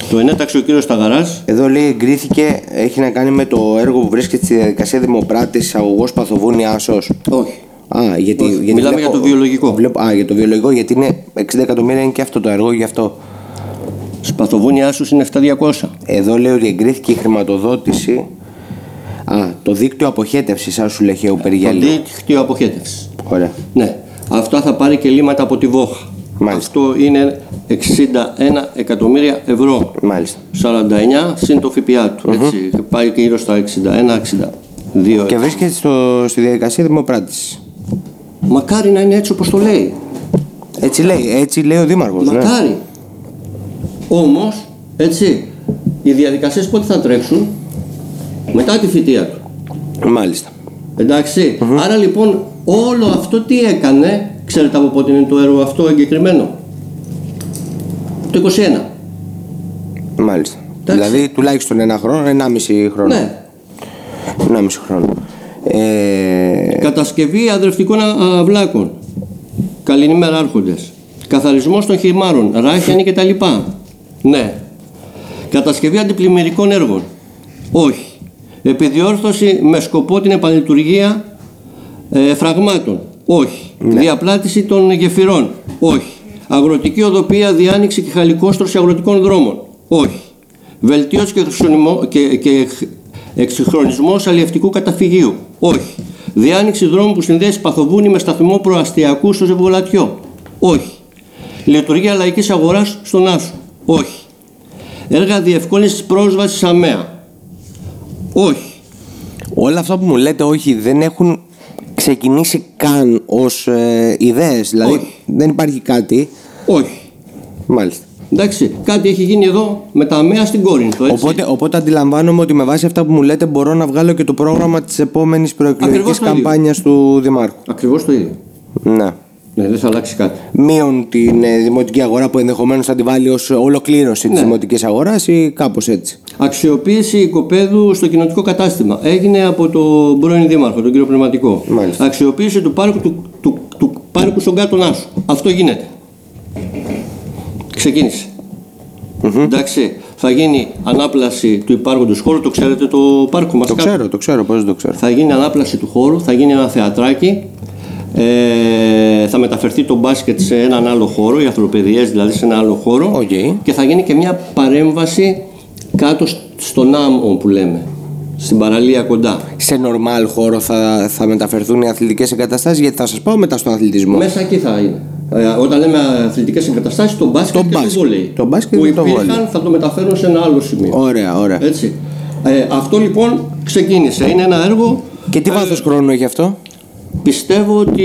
Το ενέταξε ο κύριος Σταγαράς. Εδώ λέει εγκρίθηκε, έχει να κάνει με το έργο που βρίσκεται στη διαδικασία δημοπράτηση αγωγός Παθοβούνη Άσος. Όχι. Α, γιατί, Όχι, γιατί μιλάμε για το βιολογικό. Βλέπω, α, για το βιολογικό, γιατί είναι 60 εκατομμύρια είναι και αυτό το έργο, γι' αυτό. Σπαθοβούνια Άσους είναι 700. Εδώ λέει ότι εγκρίθηκε η χρηματοδότηση. Α, το δίκτυο αποχέτευσης Άσου Λεχαίου Το Περιγιαλίου. δίκτυο αποχέτευσης. Ωραία. Ναι. Αυτό θα πάρει και λίματα από τη Βόχα. Μάλιστα. Αυτό είναι 61 εκατομμύρια ευρώ. Μάλιστα. 49 συν το ΦΠΑ του. Έτσι. Πάει και γύρω στα 61-62. Και βρίσκεται στο, στη διαδικασία δημοπράτησης. Μακάρι να είναι έτσι όπως το λέει. Έτσι λέει, έτσι λέει ο Δήμαρχος. Ναι. Μακάρι. Όμως, έτσι, οι διαδικασίες πότε θα τρέξουν; Μετά τη φοιτεία του. Μάλιστα. Εντάξει. Άρα λοιπόν όλο αυτό τι έκανε, ξέρετε από πότε είναι το έργο αυτό εγκεκριμένο; Το 21. Μάλιστα. Εντάξει. Δηλαδή τουλάχιστον ένα χρόνο, ενάμιση χρόνο. Ναι. Ενάμιση χρόνο. Ε, Κατασκευή αδρευτικών α- αυλάκων. Καληνύμερα άρχοντες. Καθαρισμός των χυμάρων, ράχιανοι κτλ. Ναι. Κατασκευή αντιπλημμυρικών έργων. Όχι. Επιδιόρθωση με σκοπό την επανλειτουργία ε, φραγμάτων. Όχι. Διαπλάτηση των γεφυρών. Όχι. Αγροτική οδοπία, διάνοιξη και χαλικόστρωση αγροτικών δρόμων. Όχι. Βελτίωση και, εξυγχρονισμό- και, και εξυγχρονισμός αλλιευτικού καταφυγίου. Όχι. Διάνοιξη δρόμου που συνδέει Παθοβούνη με σταθμό προαστιακού στο Ζευγολατιό. Όχι. Λειτουργία λαϊκής αγοράς στον Άσο. Όχι. Έργα διευκόλυνσης πρόσβασης ΑΜΕΑ. Όχι. όλα αυτά που μου λέτε όχι δεν έχουν ξεκινήσει καν ως ε, ιδέες. Δηλαδή Όχι. δεν υπάρχει κάτι. Όχι. Μάλιστα. Εντάξει, κάτι έχει γίνει εδώ με τα ΑΜΕΑ στην Κόρινθο. Έτσι. Οπότε, οπότε αντιλαμβάνομαι ότι με βάση αυτά που μου λέτε μπορώ να βγάλω και το πρόγραμμα της επόμενης προεκλογικής Ακριβώς το ίδιο. καμπάνιας του Δημάρχου. Ακριβώς το ίδιο. Ναι. Ναι, δεν θα αλλάξει κάτι. Μείον την ε, δημοτική αγορά που ενδεχομένως θα τη βάλει ως ολοκλήρωση της Ναι. δημοτικής αγοράς ή κάπως έτσι. Αξιοποίηση οικοπαίδου στο κοινοτικό κατάστημα. Έγινε από τον πρώην Δήμαρχο, τον κύριο Πνευματικό. Μάλιστα. Αξιοποίηση του πάρκου, του, του, του πάρκου στον κάτω Άσου. Αυτό γίνεται. Ξεκίνησε. Εντάξει, θα γίνει ανάπλαση του υπάρχοντος χώρου. Το ξέρετε το πάρκο μας Το κάτω. ξέρω, το ξέρω, πώς δεν το ξέρω. Θα γίνει ανάπλαση του χώρου, θα γίνει ένα θεατράκι. Ε, θα μεταφερθεί το μπάσκετ σε έναν άλλο χώρο, οι αθλοπαιδιές δηλαδή σε ένα άλλο χώρο. Οκ. Και θα γίνει και μια παρέμβαση κάτω σ- στον άμμο που λέμε, στην παραλία κοντά. Σε νορμάλ χώρο θα, θα μεταφερθούν οι αθλητικές εγκαταστάσεις γιατί θα σας πάω μετά στον αθλητισμό. Μέσα εκεί θα είναι. Ε, όταν λέμε αθλητικές εγκαταστάσεις, το μπάσκετ Το και μπάσκετ. το βόλεϊ. Το μπάσκετ που και το υπήρχαν βόλεϊ. θα το μεταφέρουν σε ένα άλλο σημείο. Ωραία, ωραία. Έτσι. Ε, αυτό λοιπόν ξεκίνησε. Είναι ένα έργο. Και τι βάθος χρόνου έχει αυτό; Πιστεύω ότι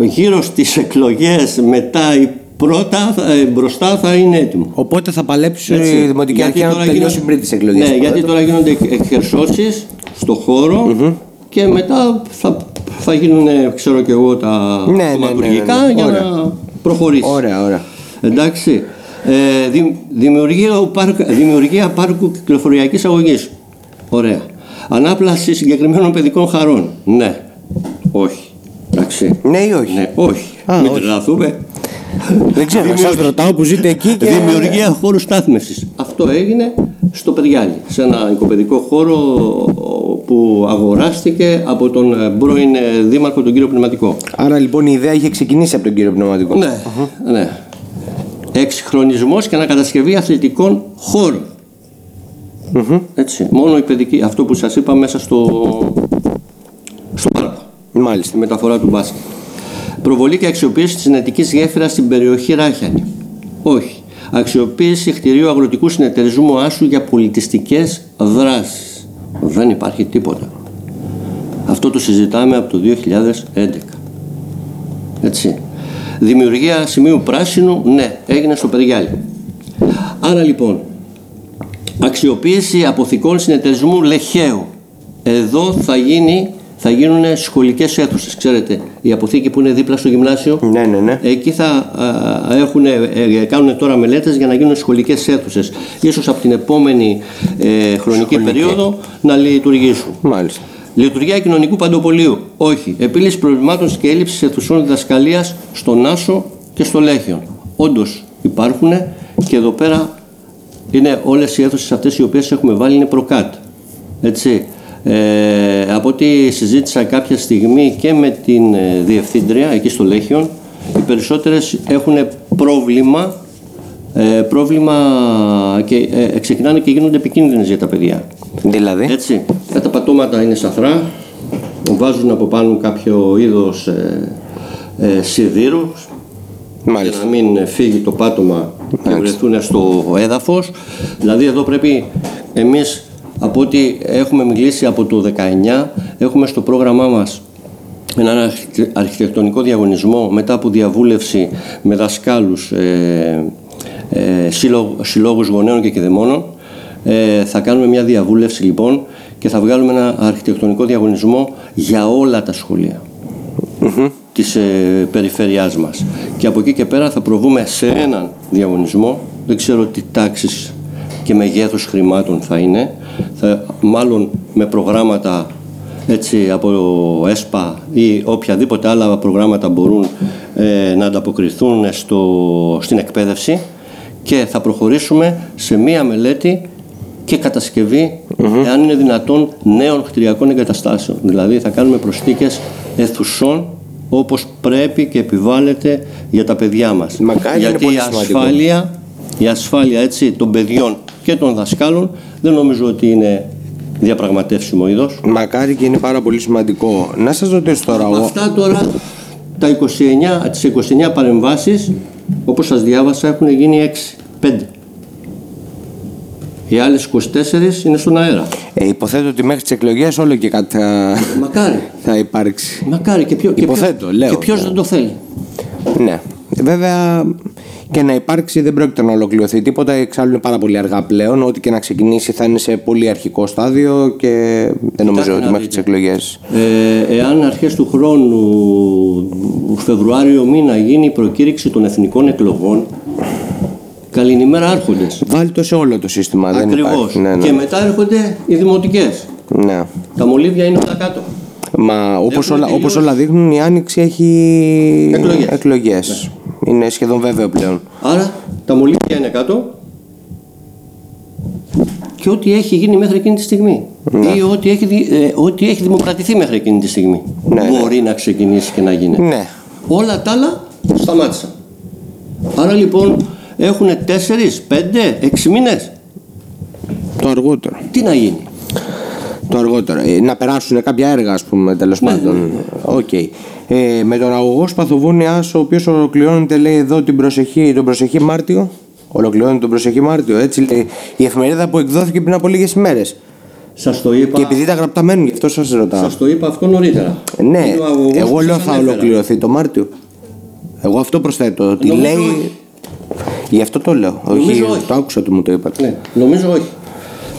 γύρω στις εκλογές μετά ή πρώτα θα- ε, μπροστά θα είναι έτοιμο. Οπότε θα παλέψει Έτσι. η Δημοτική Γιατί Αρχή να τώρα το τελειώσει γίνονται- πριν τις εκλογές. Ναι, γιατί τώρα γίνονται εκ- εκχερσώσεις στο χωρο και μετά θα, θα γίνουν, ξέρω και εγώ, τα Ναι, ναι, ναι, κομματουργικά ναι, ναι. για Ωραία. να προχωρήσει. Ωραία, ωραία. Εντάξει. Ε, δη- δημιουργία, πάρκ, δημιουργία πάρκου κυκλοφοριακής αγωγής. Ωραία. Ανάπλαση συγκεκριμένων παιδικών χαρών. Ναι. Όχι. Εντάξει. Ναι ή όχι; Ναι, όχι. Α, Μην όχι. τρελαθούμε. Δεν ξέρω, Δημιουργία- σας ρωτάω που ζείτε εκεί και... Δημιουργία χώρου στάθμευσης. Αυτό έγινε στο Παιδιάλι, σε ένα οικοπαιδικό χώρο που αγοράστηκε από τον ε, πρώην ε, δήμαρχο τον κύριο Πνευματικό. Άρα λοιπόν η ιδέα είχε ξεκινήσει από τον κύριο Πνευματικό. Ναι, ναι. Εξυγχρονισμός και ανακατασκευή αθλητικών χώρων. Έτσι, μόνο η παιδική, αυτό που σας είπα μέσα στο, στο πάρκο, Μάλιστα. στη μεταφορά του μπάσκετ. Προβολή και αξιοποίηση της συνετικής γέφυρας στην περιοχή Ράχιανη. Όχι. Αξιοποίηση κτηρίου αγροτικού συνεταιρισμού Άσου για πολιτιστικές δράσεις. Δεν υπάρχει τίποτα. Αυτό το συζητάμε από το 2011. Έτσι. Δημιουργία σημείου πράσινου, ναι, έγινε στο Περιγιάλι. Άρα λοιπόν, αξιοποίηση αποθηκών συνεταιρισμού Λεχαίου. Εδώ θα, γίνει, θα γίνουν σχολικές αίθουσες. Ξέρετε, η αποθήκη που είναι δίπλα στο γυμνάσιο, Ναι, ναι, ναι. εκεί θα α, έχουν, ε, κάνουν τώρα μελέτες για να γίνουν σχολικές αίθουσες. Ίσως από την επόμενη ε, χρονική περίοδο να λειτουργήσουν. Μάλιστα. Λειτουργία κοινωνικού παντοπολίου. Όχι. Επίλυση προβλημάτων και έλλειψης αιθουσών διδασκαλίας στον Άσο και στο Λέχιον. Όντως υπάρχουν και εδώ πέρα είναι όλες οι αίθουσες αυτές οι οποίες έχουμε βάλει είναι προκάτ. Έτσι. Ε, από ό,τι συζήτησα κάποια στιγμή και με την ε, διευθύντρια εκεί στο Λέχιον, οι περισσότερες έχουν πρόβλημα, ε, πρόβλημα και ε, ξεκινάνε και γίνονται επικίνδυνες για τα παιδιά. Δηλαδή; Έτσι, τα πατώματα είναι σαθρά, βάζουν από πάνω κάποιο είδος ε, ε, σιδήρου για Μάλιστα. να μην φύγει το πάτωμα και Μάλιστα. βρεθούν στο έδαφος. Δηλαδή εδώ πρέπει εμείς από ό,τι έχουμε μιλήσει από το 19 έχουμε στο πρόγραμμά μας έναν αρχιτε- αρχιτεκτονικό διαγωνισμό μετά από διαβούλευση με δασκάλους, ε, ε, σύλλογ- συλλόγους γονέων και κηδεμόνων. Ε, θα κάνουμε μια διαβούλευση λοιπόν και θα βγάλουμε ένα αρχιτεκτονικό διαγωνισμό για όλα τα σχολεία της ε, περιφέρειάς μας. Και από εκεί και πέρα θα προβούμε σε έναν διαγωνισμό, δεν ξέρω τι τάξεις και μεγέθους χρημάτων θα είναι, θα, μάλλον με προγράμματα έτσι, από ΕΣΠΑ ή οποιαδήποτε άλλα προγράμματα μπορούν ε, να ανταποκριθούν στο, στην εκπαίδευση και θα προχωρήσουμε σε μία μελέτη και κατασκευή, εάν είναι δυνατόν, νέων κτηριακών εγκαταστάσεων. Δηλαδή θα κάνουμε προσθήκες αιθουσών όπως πρέπει και επιβάλλεται για τα παιδιά μας. Μακάρι, είναι Γιατί πολύ η σημαντικό. ασφάλεια, η ασφάλεια έτσι, των παιδιών και των δασκάλων δεν νομίζω ότι είναι διαπραγματεύσιμο είδος. Μακάρι και είναι πάρα πολύ σημαντικό. Να σας ρωτήσω τώρα Από εγώ. αυτά τώρα τα 29, τις 29 παρεμβάσεις όπως σας διάβασα έχουν γίνει 6, 5. Οι άλλες 24 είναι στον αέρα. Ε, υποθέτω ότι μέχρι τις εκλογές όλο και κάτι θα, Μακάρι. θα υπάρξει. Μακάρι και, ποιο, και, Υποθέτω, ποιος- λέω. και ποιος δεν το θέλει. Ναι. Βέβαια και να υπάρξει δεν πρόκειται να ολοκληρωθεί τίποτα. Εξάλλου είναι πάρα πολύ αργά πλέον. Ό,τι και να ξεκινήσει θα είναι σε πολύ αρχικό στάδιο και δεν νομίζω Κοιτάξτε ότι να μέχρι τις δείτε. εκλογές. Ε, εάν αρχές του χρόνου, Φεβρουάριο μήνα, γίνει η προκήρυξη των εθνικών εκλογών, καληνημέρα άρχοντες. Βάλει το σε όλο το σύστημα. Δεν Ακριβώς. υπάρχει. Ναι, ναι. Και μετά έρχονται οι δημοτικές. ναι. Τα μολύβια είναι όλα κάτω. Μα όπως Έχουμε όλα, τελειώσει. όπως όλα δείχνουν η Άνοιξη έχει Εκλογές. Εκλογές. Είναι σχεδόν βέβαιο πλέον. Άρα τα μολύβια είναι κάτω και ό,τι έχει γίνει μέχρι εκείνη τη στιγμή. Ή ό,τι έχει, δι- ε, ό,τι έχει δημοκρατηθεί μέχρι εκείνη τη στιγμή. Ναι, ναι. μπορεί να ξεκινήσει και να γίνει. Ναι. Όλα τα άλλα σταμάτησαν. Άρα λοιπόν έχουν 4, 5, 6 μήνες. Το αργότερο. Τι να γίνει; Το αργότερο. Ε, να περάσουν κάποια έργα, ας πούμε, τέλος Ναι, πάντων. Οκ. Ε, με τον αγωγός Σπαθοβούνι Άσσο, ο οποίος ολοκληρώνεται, λέει εδώ την προσεχή, τον προσεχή Μάρτιο. Ολοκληρώνεται τον προσεχή Μάρτιο, έτσι λέει. Η εφημερίδα που εκδόθηκε πριν από λίγες ημέρες. Σας το είπα, Και επειδή τα γραπτά μένουν, γι' αυτό σας ρωτάω. σας το είπα αυτό νωρίτερα. Ναι, Είναι ο αγωγός εγώ που λέω σας θα ανέφερα. ολοκληρωθεί το Μάρτιο. Εγώ αυτό προσθέτω. Ότι Νομίζω λέει. όχι. Γι' αυτό το λέω. Νομίζω όχι. Το άκουσα ότι μου το είπατε. Ναι, νομίζω όχι.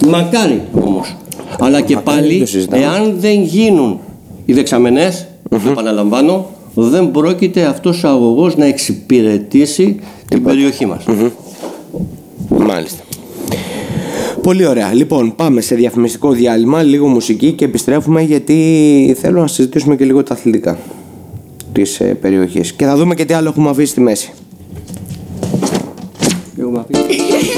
Μακάρι όμως. Αλλά και Μακάρι, δεν πάλι, το συζητάμε. εάν δεν γίνουν οι δεξαμενες επαναλαμβάνω, δεν πρόκειται αυτός ο αγωγός να εξυπηρετήσει την περιοχή μας. Μάλιστα. Πολύ ωραία. Λοιπόν, πάμε σε διαφημιστικό διάλειμμα, λίγο μουσική και επιστρέφουμε γιατί θέλω να συζητήσουμε και λίγο τα αθλητικά της ε, περιοχής. Και θα δούμε και τι άλλο έχουμε αφήσει στη μέση. Έχουμε αφήσει;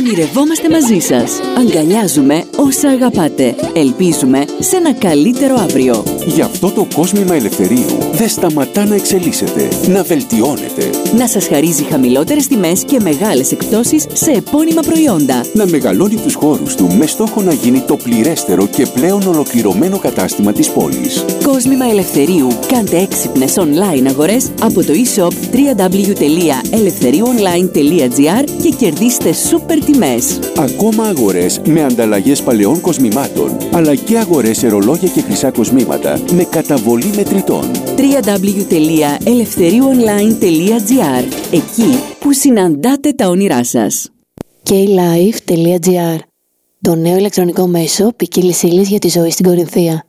Ονειρευόμαστε μαζί σας. Αγκαλιάζουμε όσα αγαπάτε. Ελπίζουμε σε ένα καλύτερο αύριο. Γι' αυτό το κόσμημα ελευθερίου δεν σταματά να εξελίσσεται, να βελτιώνεται. Να σας χαρίζει χαμηλότερες τιμές και μεγάλες εκπτώσεις σε επώνυμα προϊόντα. Να μεγαλώνει τους χώρους του με στόχο να γίνει το πληρέστερο και πλέον ολοκληρωμένο κατάστημα της πόλης. Κόσμημα ελευθερίου. Κάντε έξυπνες online αγορές από το e-shop www.ελευθεριuonline.gr και κερδίστε super Ακόμα αγορές με ανταλλαγές παλαιών κοσμημάτων, αλλά και αγορές ερολόγια και χρυσά κοσμήματα με καταβολή μετρητών. www.ελευθερίουonline.gr Εκεί που συναντάτε τα όνειρά σας. klife.gr Το νέο ηλεκτρονικό μέσο ποικίλης ύλης για τη ζωή στην Κορινθία.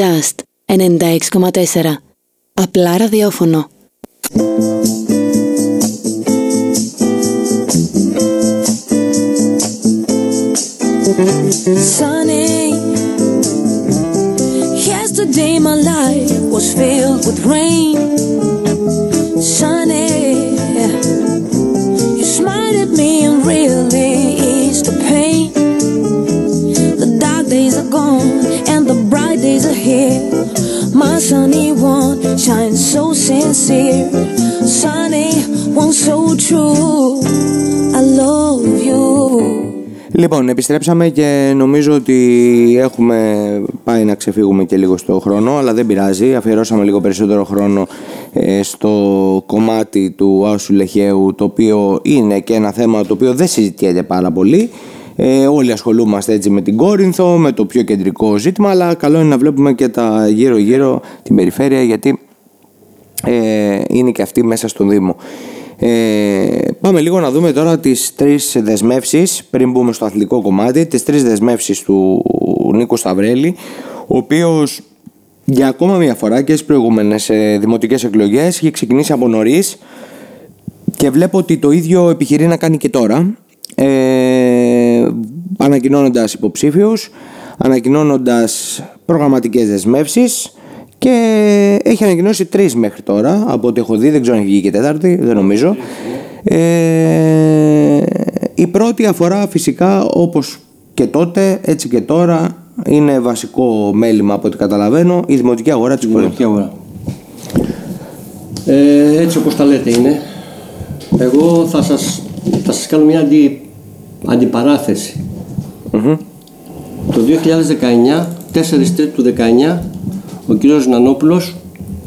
Just 96,4. Απλά ραδιόφωνο. Some sincere. Sunny one so true. I love you. Λοιπόν, επιστρέψαμε και νομίζω ότι έχουμε πάει να ξεφύγουμε και λίγο στο χρόνο, αλλά δεν πειράζει. Αφιερώσαμε λίγο περισσότερο χρόνο ε, στο κομμάτι του Άσου Λεχαίου, το οποίο είναι και ένα θέμα το οποίο δεν συζητιέται πάρα πολύ. Ε, όλοι ασχολούμαστε έτσι με την Κόρινθο, με το πιο κεντρικό ζήτημα, αλλά καλό είναι να βλέπουμε και τα γύρω-γύρω την περιφέρεια, γιατί ε, είναι και αυτή μέσα στον Δήμο. Ε, πάμε λίγο να δούμε τώρα τις τρεις δεσμεύσεις πριν μπούμε στο αθλητικό κομμάτι τις τρεις δεσμεύσεις του Νίκου Σταυρέλη ο οποίος για ακόμα μια φορά και στις προηγούμενες ε, δημοτικές εκλογές είχε ξεκινήσει από νωρίς και βλέπω ότι το ίδιο επιχειρεί να κάνει και τώρα ε, ανακοινώνοντας υποψήφιους ανακοινώνοντας προγραμματικές δεσμεύσεις και έχει ανακοινώσει τρεις μέχρι τώρα. Από ό,τι έχω δει, δεν ξέρω αν έχει βγει και τέταρτη, δεν νομίζω. Ε, η πρώτη αφορά φυσικά όπως και τότε, έτσι και τώρα, είναι βασικό μέλημα από ό,τι καταλαβαίνω, η δημοτική αγορά της Κορίνθου. Δημοτική αγορά. Ε, έτσι όπως τα λέτε είναι. Εγώ θα σας, θα σας κάνω μια αντι, αντιπαράθεση. Το 2019, 4 Τρίτου του 19, ο κύριος Νανόπουλος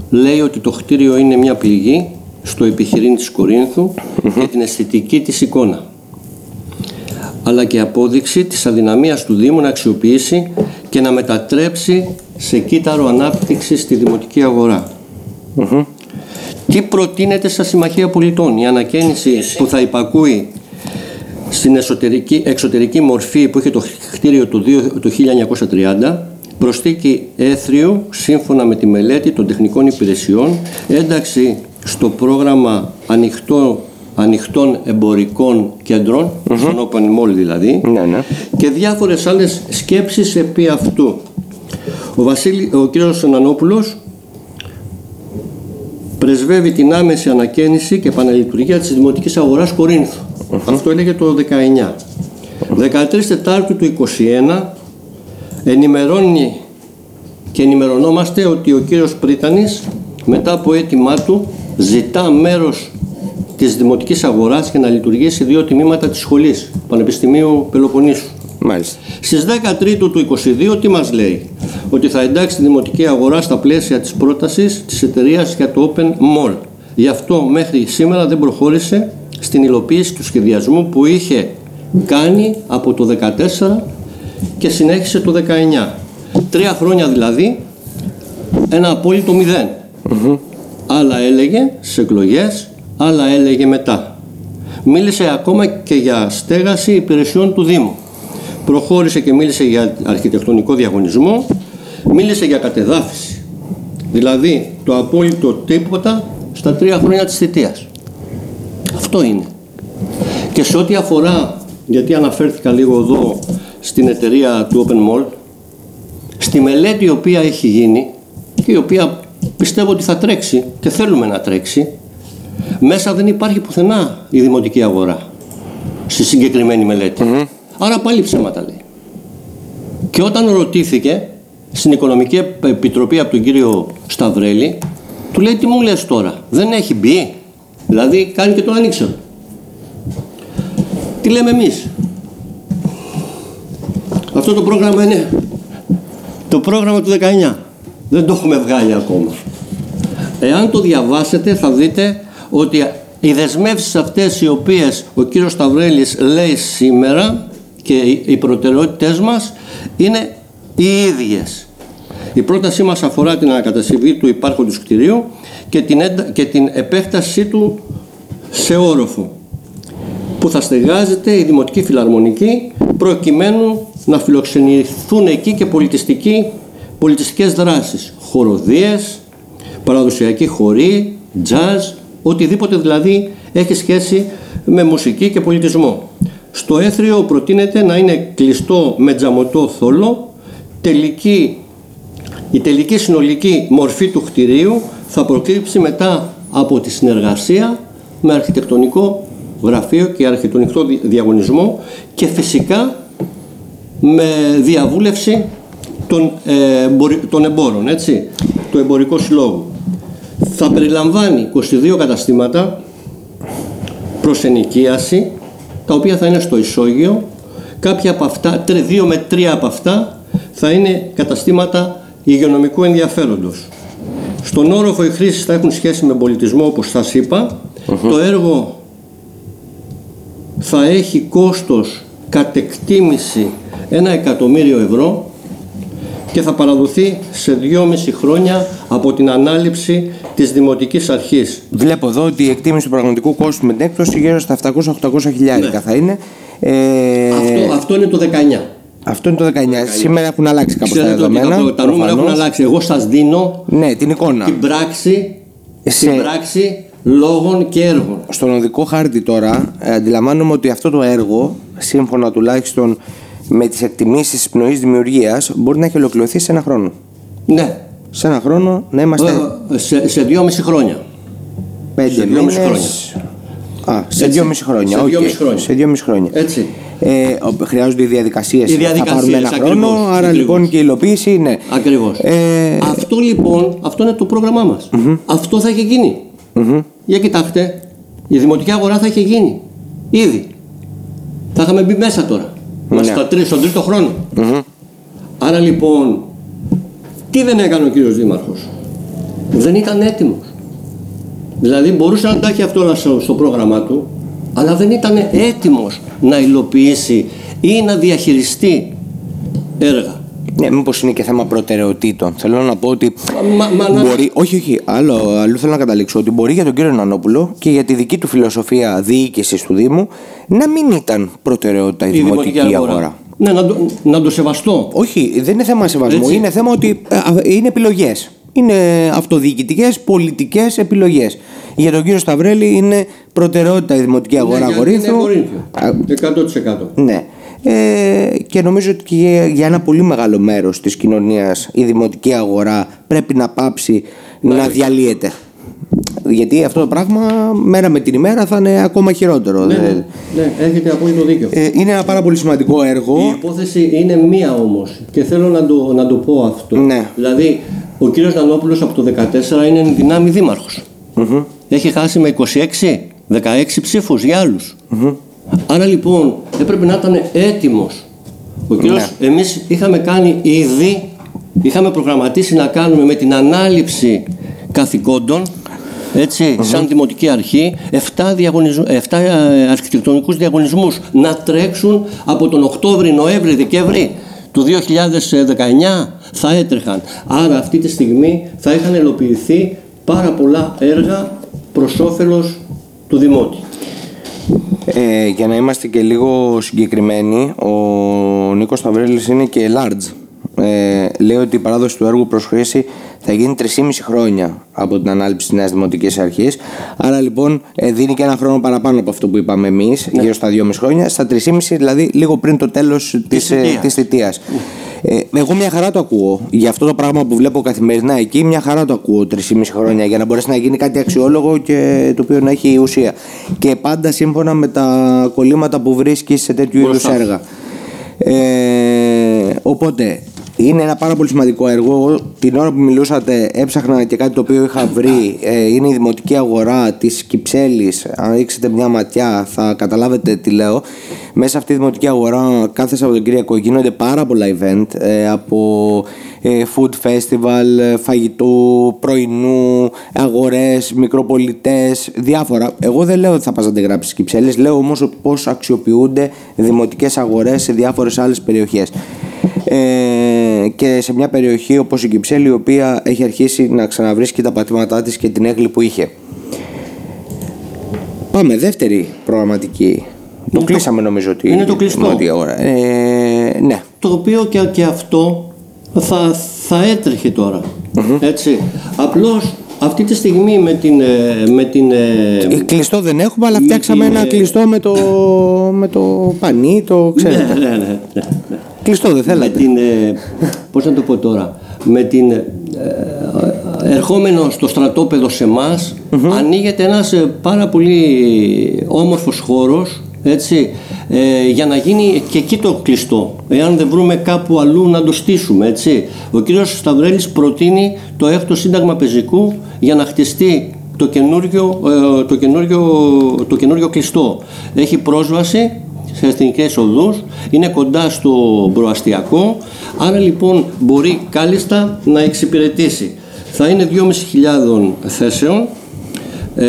λέει ότι το κτίριο είναι μια πληγή στο επιχειρήν της Κορίνθου για την αισθητική της εικόνα. Αλλά και απόδειξη της αδυναμίας του Δήμου να αξιοποιήσει και να μετατρέψει σε κύτταρο ανάπτυξη στη δημοτική αγορά. Τι προτείνεται στα Συμμαχία Πολιτών, η ανακαίνιση που θα υπακούει στην εσωτερική, εξωτερική μορφή που είχε το κτίριο το, 2 το 1930, προσθήκη έθριου σύμφωνα με τη μελέτη των τεχνικών υπηρεσιών, ένταξη στο πρόγραμμα ανοιχτό, ανοιχτών εμπορικών κέντρων, στον Open Mall δηλαδή, Ναι, ναι. και διάφορες άλλες σκέψεις επί αυτού. Ο, Βασίλη, ο κύριος Νανόπουλος πρεσβεύει την άμεση ανακαίνιση και επαναλειτουργία της Δημοτικής Αγοράς Κορίνθου. Αυτό έλεγε το 19. 13 Τετάρτου του 21 ενημερώνει και ενημερωνόμαστε ότι ο κύριος Πρίτανης μετά από αίτημά του ζητά μέρος της Δημοτικής Αγοράς και να λειτουργήσει δύο τμήματα της σχολής Πανεπιστημίου Πελοποννήσου. Μάλιστα. Στις 13 του 22 τι μας λέει; Ότι θα εντάξει τη δημοτική αγορά στα πλαίσια της πρότασης της εταιρείας για το Open Mall. Γι' αυτό μέχρι σήμερα δεν προχώρησε στην υλοποίηση του σχεδιασμού που είχε κάνει από το 14 και συνέχισε το 19. Τρία χρόνια δηλαδή ένα απόλυτο μηδέν. Άλλα έλεγε στις εκλογές, άλλα έλεγε μετά. Μίλησε ακόμα και για στέγαση υπηρεσιών του Δήμου. Προχώρησε και μίλησε για αρχιτεκτονικό διαγωνισμό, μίλησε για κατεδάφιση. Δηλαδή το απόλυτο τίποτα στα τρία χρόνια της θητείας. Αυτό είναι. Και σε ό,τι αφορά, γιατί αναφέρθηκα λίγο εδώ στην εταιρεία του Open Mall, στη μελέτη η οποία έχει γίνει και η οποία πιστεύω ότι θα τρέξει και θέλουμε να τρέξει, μέσα δεν υπάρχει πουθενά η δημοτική αγορά στη συγκεκριμένη μελέτη. Άρα πάλι ψέματα λέει. Και όταν ρωτήθηκε στην Οικονομική Επιτροπή από τον κύριο Σταυρέλη, του λέει τι μου λες τώρα, δεν έχει μπει. Δηλαδή κάνει και το ανοίξερο. Τι λέμε εμείς; Αυτό το πρόγραμμα είναι το πρόγραμμα του 19. Δεν το έχουμε βγάλει ακόμα. Εάν το διαβάσετε θα δείτε ότι οι δεσμεύσεις αυτές οι οποίες ο κύριος Σταυρέλης λέει σήμερα και οι- οι προτεραιότητες μας είναι οι ίδιες. Η πρότασή μας αφορά την ανακατασκευή του υπάρχοντος κτηρίου και την, έντα- και την επέκτασή του σε όροφο που θα στεγάζεται η Δημοτική Φιλαρμονική προκειμένου να φιλοξενηθούν εκεί και πολιτιστικοί πολιτιστικές δράσεις, χοροδίες, παραδοσιακή χορή, jazz, οτιδήποτε δηλαδή έχει σχέση με μουσική και πολιτισμό. Στο έθριο προτείνεται να είναι κλειστό με τζαμωτό θόλο, τελική, η τελική συνολική μορφή του κτηρίου θα προκύψει μετά από τη συνεργασία με αρχιτεκτονικό γραφείο και αρχιτεκτονικό δι- διαγωνισμό και φυσικά με διαβούλευση των, ε, εμπορι- των εμπόρων, έτσι, του εμπορικού συλλόγου. Θα περιλαμβάνει 22 καταστήματα προς ενοικίαση, τα οποία θα είναι στο ισόγειο. Κάποια από αυτά, τρε- δύο με τρία από αυτά, θα είναι καταστήματα υγειονομικού ενδιαφέροντος. Στον όροφο οι χρήσεις θα έχουν σχέση με πολιτισμό, όπως σας είπα. Το έργο θα έχει κόστος κατ' εκτίμηση ένα εκατομμύριο ευρώ και θα παραδοθεί σε δυόμιση χρόνια από την ανάληψη της Δημοτικής Αρχής. Βλέπω εδώ ότι η εκτίμηση του πραγματικού κόστου με την έκπτωση γύρω στα 700-800 χιλιάρικα θα είναι. Ε, Ναι. Αυτό, αυτό είναι το 19. αυτό είναι το 19. Σήμερα έχουν αλλάξει κάπως τα Ξέρετε ότι δεδομένα. τα, τα νούμερα έχουν προφανώς. αλλάξει. Εγώ σας δίνω Ναι, την εικόνα. την πράξη, Σε- την πράξη λόγων και έργων. Στον οδικό χάρτη τώρα ε, αντιλαμβάνομαι ότι αυτό το έργο, σύμφωνα τουλάχιστον με τις εκτιμήσεις της Πνοής Δημιουργίας, μπορεί να έχει ολοκληρωθεί σε ένα χρόνο. Ναι. Σε ένα χρόνο να είμαστε Ε, Σε, σε δυόμιση χρόνια. πέντε σε δυόμιση μήνες. Α, σε Έτσι. δυόμιση χρόνια. Σε οκ. δυόμιση χρόνια. Σε δυόμιση χρόνια. Έτσι. Ε, ο- χρειάζονται οι διαδικασίες. Οι Θα διαδικασίες, πάρουν ένα ακριβώς, χρόνο, άρα ακριβώς. λοιπόν και η υλοποίηση ναι. Ακριβώς. Ε, Αυτό λοιπόν, αυτό είναι το πρόγραμμά μας. Αυτό θα έχει γίνει. Για κοιτάξτε, η δημοτική αγορά θα έχει γίνει. Ήδη. Θα είχαμε μπει μέσα τώρα. Ναι. Μας στα τρει- στον τρίτο χρόνο. Άρα λοιπόν, τι δεν έκανε ο κύριος Δήμαρχος; Δεν ήταν έτοιμος. Δηλαδή μπορούσε να τα έχει αυτό όλα στο, στο πρόγραμμά του, αλλά δεν ήταν έτοιμος να υλοποιήσει ή να διαχειριστεί έργα. Ναι, μήπως είναι και θέμα προτεραιοτήτων. Θέλω να πω ότι. Μα- μα να- μπορεί, όχι, όχι. Άλλο, αλλού θέλω να καταλήξω. Ότι μπορεί για τον κύριο Νανόπουλο και για τη δική του φιλοσοφία διοίκησης του Δήμου να μην ήταν προτεραιότητα η, η δημοτική, αγορά. Ναι, να το, να το σεβαστώ. Όχι, δεν είναι θέμα σεβασμού. Έτσι. Είναι θέμα ότι ε, α, είναι επιλογές. Είναι αυτοδιοικητικές, πολιτικές επιλογές. Για τον κύριο Σταυρέλη είναι προτεραιότητα η δημοτική αγορά Ναι, γιατί Κορίνθου. Είναι Κορίνθιο. Α, 100%. Ναι. Ε, και νομίζω ότι και για- για ένα πολύ μεγάλο μέρος της κοινωνίας η δημοτική αγορά πρέπει να πάψει να διαλύεται. Γιατί αυτό το πράγμα μέρα με την ημέρα θα είναι ακόμα χειρότερο. Ναι, Δεν- ναι, ναι, έχετε απόλυτο δίκιο. Ε, είναι ένα πάρα πολύ σημαντικό έργο. Η υπόθεση είναι μία όμως και θέλω να το, να το πω αυτό. Ναι. Δηλαδή, ο κύριος Νανόπουλος από το 14 είναι εν δυνάμει δήμαρχος. Έχει χάσει με 26, 16 ψήφους για άλλους. Άρα λοιπόν έπρεπε να ήταν έτοιμος. Ο κύριος, εμείς είχαμε κάνει ήδη, είχαμε προγραμματίσει να κάνουμε με την ανάληψη καθηκόντων έτσι, σαν δημοτική αρχή, 7, διαγωνισμ... 7 ε, αρχιτεκτονικούς διαγωνισμούς να τρέξουν από τον Οκτώβρη, Νοέμβρη, Δεκέμβρη του 2019 θα έτρεχαν. Άρα αυτή τη στιγμή θα είχαν ελοποιηθεί πάρα πολλά έργα προς όφελος του Δημότη. Ε, για να είμαστε και λίγο συγκεκριμένοι, ο Νίκος Σταυρέλης είναι και large. Ε, λέει ότι η παράδοση του έργου προς χρήση θα γίνει 3,5 χρόνια από την ανάληψη της Νέας Δημοτικής Αρχής. Άρα λοιπόν ε, δίνει και ένα χρόνο παραπάνω από αυτό που είπαμε εμείς, γύρω στα 2,5 χρόνια, στα 3,5 δηλαδή λίγο πριν το τέλος της, ε, θητείας. της θητείας. Ε, εγώ μια χαρά το ακούω. Για αυτό το πράγμα που βλέπω καθημερινά εκεί, μια χαρά το ακούω 3,5 χρόνια για να μπορέσει να γίνει κάτι αξιόλογο και το οποίο να έχει ουσία. Και πάντα σύμφωνα με τα κολλήματα που βρίσκεις σε τέτοιου είδους Μπροστά. έργα. Ε, οπότε είναι ένα πάρα πολύ σημαντικό έργο. Εγώ την ώρα που μιλούσατε έψαχνα και κάτι το οποίο είχα βρει. Ε, είναι η δημοτική αγορά της Κυψέλης. Αν ρίξετε μια ματιά θα καταλάβετε τι λέω. Μέσα σε αυτή τη δημοτική αγορά κάθε Σαββατοκύριακο γίνονται πάρα πολλά event ε, από ε, food festival, ε, φαγητού, πρωινού, αγορές, μικροπολιτές, διάφορα. Εγώ δεν λέω ότι θα πας να αντιγράψεις Κυψέλης, λέω όμως πώς αξιοποιούνται δημοτικές αγορές σε διάφορες άλλες περιοχές. Ε, και σε μια περιοχή όπως η Κυψέλη η οποία έχει αρχίσει να ξαναβρίσκει τα πατήματά της και την έγκλη που είχε. Πάμε, δεύτερη προγραμματική. Το το- κλείσαμε νομίζω ότι είναι το κλειστό. ότι αγορά. Ε, ναι. Το οποίο και, και αυτό θα, θα έτρεχε τώρα. Έτσι. Απλώς αυτή τη στιγμή με την... ε, Με την ε, Ε, Κλειστό δεν έχουμε, αλλά με φτιάξαμε την, ένα ε, κλειστό με το, με το πανί, το ξέρετε. ναι, ναι, ναι, ναι, ναι. Κλειστό δεν με θέλατε. την, ε, πώς να το πω τώρα, με την ε, ερχόμενο στο στρατόπεδο σε εμάς, ανοίγεται ένας ε, πάρα πολύ όμορφος χώρος έτσι, ε, για να γίνει και εκεί το κλειστό. Εάν δεν βρούμε κάπου αλλού να το στήσουμε. Έτσι. Ο κύριος Σταυρέλης προτείνει το έκτο σύνταγμα πεζικού για να χτιστεί το καινούριο, ε, το καινούριο, το καινούριο κλειστό. Έχει πρόσβαση σε εθνικές οδούς, είναι κοντά στο προαστιακό, άρα λοιπόν μπορεί κάλλιστα να εξυπηρετήσει. Θα είναι 2.500 θέσεων, ε,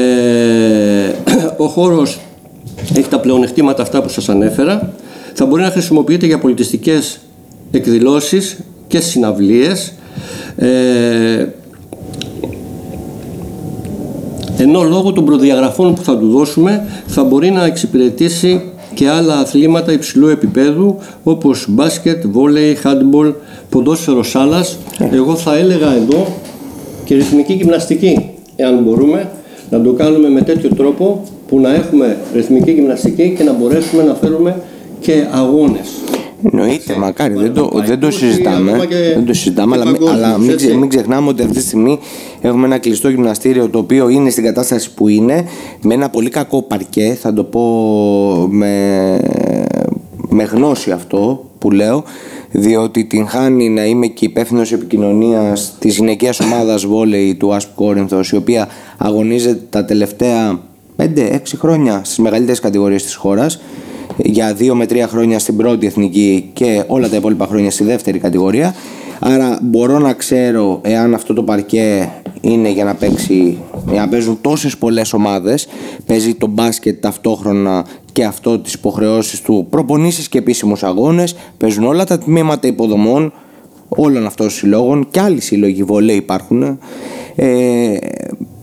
ο χώρος έχει τα πλεονεκτήματα αυτά που σας ανέφερα, θα μπορεί να χρησιμοποιείται για πολιτιστικές εκδηλώσεις και συναυλίες, ε, ενώ λόγω των προδιαγραφών που θα του δώσουμε θα μπορεί να εξυπηρετήσει και άλλα αθλήματα υψηλού επίπεδου όπως μπάσκετ, βόλεϊ, χάντμπολ, ποδόσφαιρος σάλας. Εγώ θα έλεγα εδώ και ρυθμική γυμναστική, εάν μπορούμε να το κάνουμε με τέτοιο τρόπο που να έχουμε ρυθμική γυμναστική και να μπορέσουμε να φέρουμε και αγώνες. Εννοείται, μακάρι, δεν το, ευρωπαϊκούς δεν το ή συζητάμε. ακόμα και- δεν το συζητάμε, και αλλά, παγκόσμιους, αλλά μην, ξε- έτσι. μην ξεχνάμε ότι αυτή τη στιγμή έχουμε ένα κλειστό γυμναστήριο το οποίο είναι στην κατάσταση που είναι, με ένα πολύ κακό παρκέ, θα το πω με, με γνώση αυτό που λέω, διότι την χάνει να είμαι και υπεύθυνος επικοινωνίας της γυναικείας ομάδας βόλεϊ του ΑΣΠ Κόρινθο, η οποία αγωνίζεται τα τελευταία 5-6 χρόνια στις μεγαλύτερες κατηγορίες της χώρας για δύο με τρία χρόνια στην πρώτη εθνική και όλα τα υπόλοιπα χρόνια στη δεύτερη κατηγορία. Άρα μπορώ να ξέρω εάν αυτό το παρκέ είναι για να παίξει, για να παίζουν τόσες πολλές ομάδες, παίζει το μπάσκετ ταυτόχρονα και αυτό τις υποχρεώσεις του, προπονήσεις και επίσημους αγώνες, παίζουν όλα τα τμήματα υποδομών, όλων αυτών των συλλόγων και άλλοι σύλλογοι βολέ υπάρχουν. Ε,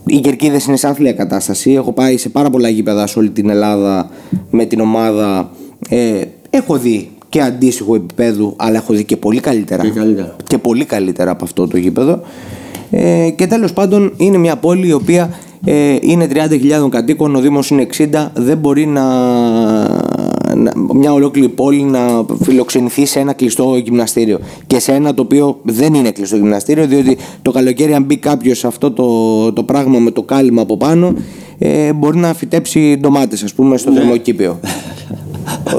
οι κερκίδες είναι σε άθλια κατάσταση. Έχω πάει σε πάρα πολλά γήπεδα σε όλη την Ελλάδα με την ομάδα. Ε, έχω δει και αντίστοιχο επίπεδου, αλλά έχω δει και πολύ καλύτερα. Και καλύτερα. Και πολύ καλύτερα από αυτό το γήπεδο. Ε, και τέλος πάντων είναι μια πόλη η οποία ε, είναι 30.000 κατοίκων, ο Δήμος είναι 60, δεν μπορεί να, να- μια ολόκληρη πόλη να φιλοξενηθεί σε ένα κλειστό γυμναστήριο και σε ένα το οποίο δεν είναι κλειστό γυμναστήριο διότι το καλοκαίρι αν μπει κάποιος σε αυτό το, το πράγμα με το κάλυμα από πάνω ε, μπορεί να φυτέψει ντομάτες ας πούμε στο θερμοκήπιο.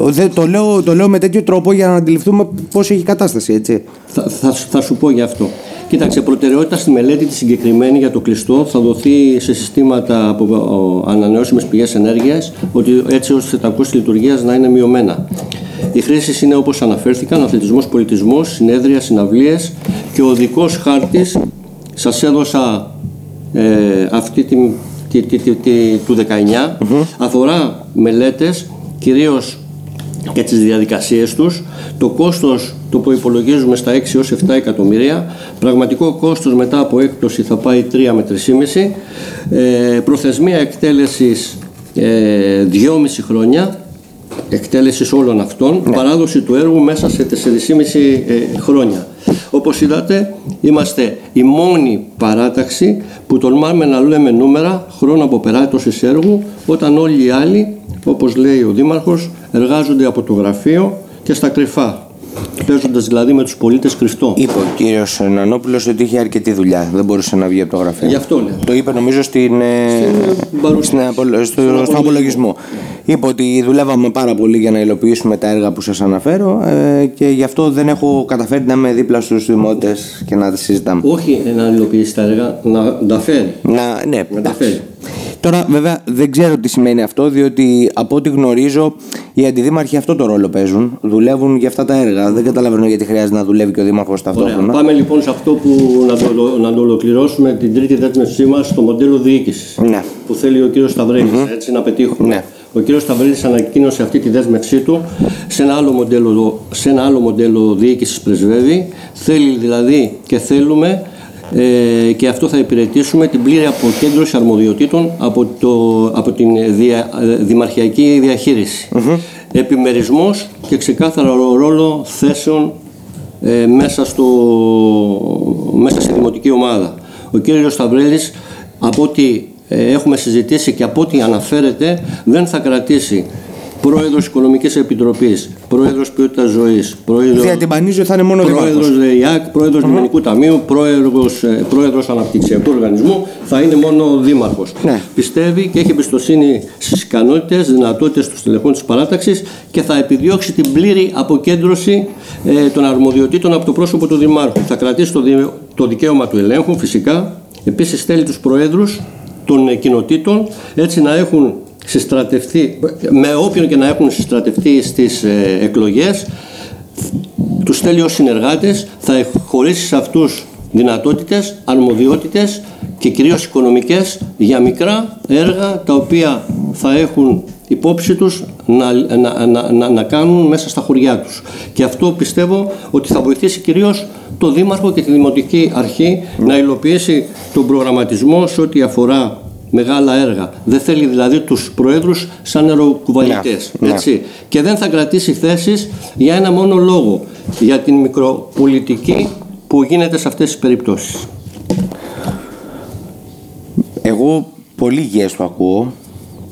Δεν, το, λέω, το λέω με τέτοιο τρόπο για να αντιληφθούμε πώς έχει η κατάσταση έτσι. Θα, θα, θα σου πω γι' αυτό. Κοίταξε, προτεραιότητα στη μελέτη τη συγκεκριμένη για το κλειστό θα δοθεί σε συστήματα από ανανεώσιμες πηγές ενέργειας, ότι έτσι ώστε τα κόστη λειτουργίας να είναι μειωμένα. Οι χρήσεις είναι όπως αναφέρθηκαν: αθλητισμός, πολιτισμός, συνέδρια, συναυλίες και ο οδικό χάρτης. Σας έδωσα ε, αυτή τη, τη, τη, τη- τη- του 19. Αφορά μελέτες κυρίως και τις διαδικασίες τους. Το κόστος το προϋπολογίζουμε στα 6 έως 7 εκατομμύρια. Πραγματικό κόστος μετά από έκπτωση θα πάει 3 με 3,5. Ε, προθεσμία εκτέλεσης ε, 2,5 χρόνια εκτέλεσης όλων αυτών. Παράδοση του έργου μέσα σε 4,5 ε, χρόνια. Όπως είδατε, είμαστε η μόνη παράταξη που τολμάμε να λέμε νούμερα χρόνο από περάτωσης έργου, όταν όλοι οι άλλοι, όπως λέει ο Δήμαρχος, εργάζονται από το γραφείο και στα κρυφά. Παίζοντας δηλαδή με τους πολίτες κρυφτό. Είπε ο κύριος Νανόπουλο ότι είχε αρκετή δουλειά. Δεν μπορούσε να βγει από το γραφείο. Γι' αυτό λέω. Το είπε νομίζω στην, ε, παρουσία. στην απολο- στο, Στον στον απολογισμό. απολογισμό. Είπε ότι δουλεύαμε πάρα πολύ για να υλοποιήσουμε τα έργα που σας αναφέρω ε, και γι' αυτό δεν έχω καταφέρει να είμαι δίπλα στους δημότες και να τα συζητάμε. Όχι να υλοποιήσει τα έργα, να τα φέρει. Να, ναι, τα εντάξει. φέρει. Τώρα, βέβαια, δεν ξέρω τι σημαίνει αυτό, διότι από ό,τι γνωρίζω, οι αντιδήμαρχοι αυτό το ρόλο παίζουν. Δουλεύουν για αυτά τα έργα. Δεν καταλαβαίνω γιατί χρειάζεται να δουλεύει και ο Δήμαρχος Ωραία. ταυτόχρονα. Πάμε λοιπόν σε αυτό που να το, να το ολοκληρώσουμε την τρίτη δέσμευσή μας στο μοντέλο διοίκησης. Ναι. Που θέλει ο κύριος Σταυρέλη, έτσι να πετύχουμε. Ναι. Ο κύριος Σταυρέλη ανακοίνωσε αυτή τη δέσμευσή του σε ένα άλλο μοντέλο, σε ένα άλλο μοντέλο διοίκησης πρεσβεύει. Θέλει δηλαδή και θέλουμε ε, και αυτό θα υπηρετήσουμε την πλήρη αποκέντρωση αρμοδιοτήτων από, το, από την δια, ε, δημαρχιακή διαχείριση. Επιμερισμός και ξεκάθαρο ρόλο θέσεων ε, μέσα, στο, μέσα στη δημοτική ομάδα. Ο κύριος Σταυρέλης, από ό,τι ε, έχουμε συζητήσει και από ό,τι αναφέρεται, δεν θα κρατήσει πρόεδρος Οικονομικής Επιτροπής, πρόεδρος Ποιότητας Ζωής, πρόεδρος, Διατυμπανίζω ότι θα είναι μόνο πρόεδρος δήμαρχος. ΔΕΙΑΚ, πρόεδρος Λιμενικού Ταμείου, πρόεδρος, ε, πρόεδρος Αναπτυξιακού Οργανισμού, θα είναι μόνο ο δήμαρχος. Ναι. Πιστεύει και έχει εμπιστοσύνη στις ικανότητες, δυνατότητες του στελεχών της παράταξης και θα επιδιώξει την πλήρη αποκέντρωση ε, των αρμοδιοτήτων από το πρόσωπο του δημάρχου. Θα κρατήσει το, δι- το δικαίωμα του ελέγχου φυσικά. Επίσης θέλει τους προέδρους των ε, κοινοτήτων έτσι να έχουν συστρατευτεί, με όποιον και να έχουν συστρατευτεί στις ε, εκλογές τους θέλει ως συνεργάτες, θα χωρίσει σε αυτούς δυνατότητες, αρμοδιότητες και κυρίως οικονομικές για μικρά έργα τα οποία θα έχουν υπόψη τους να, να, να, να, να κάνουν μέσα στα χωριά τους. Και αυτό πιστεύω ότι θα βοηθήσει κυρίως το Δήμαρχο και τη Δημοτική Αρχή να υλοποιήσει τον προγραμματισμό σε ό,τι αφορά μεγάλα έργα. Δεν θέλει δηλαδή τους προέδρους σαν αεροκουβαλιτές. Ναι, ναι. Έτσι. Και δεν θα κρατήσει θέσεις για ένα μόνο λόγο. Για την μικροπολιτική που γίνεται σε αυτές τις περιπτώσεις. Εγώ πολύ υγιές το ακούω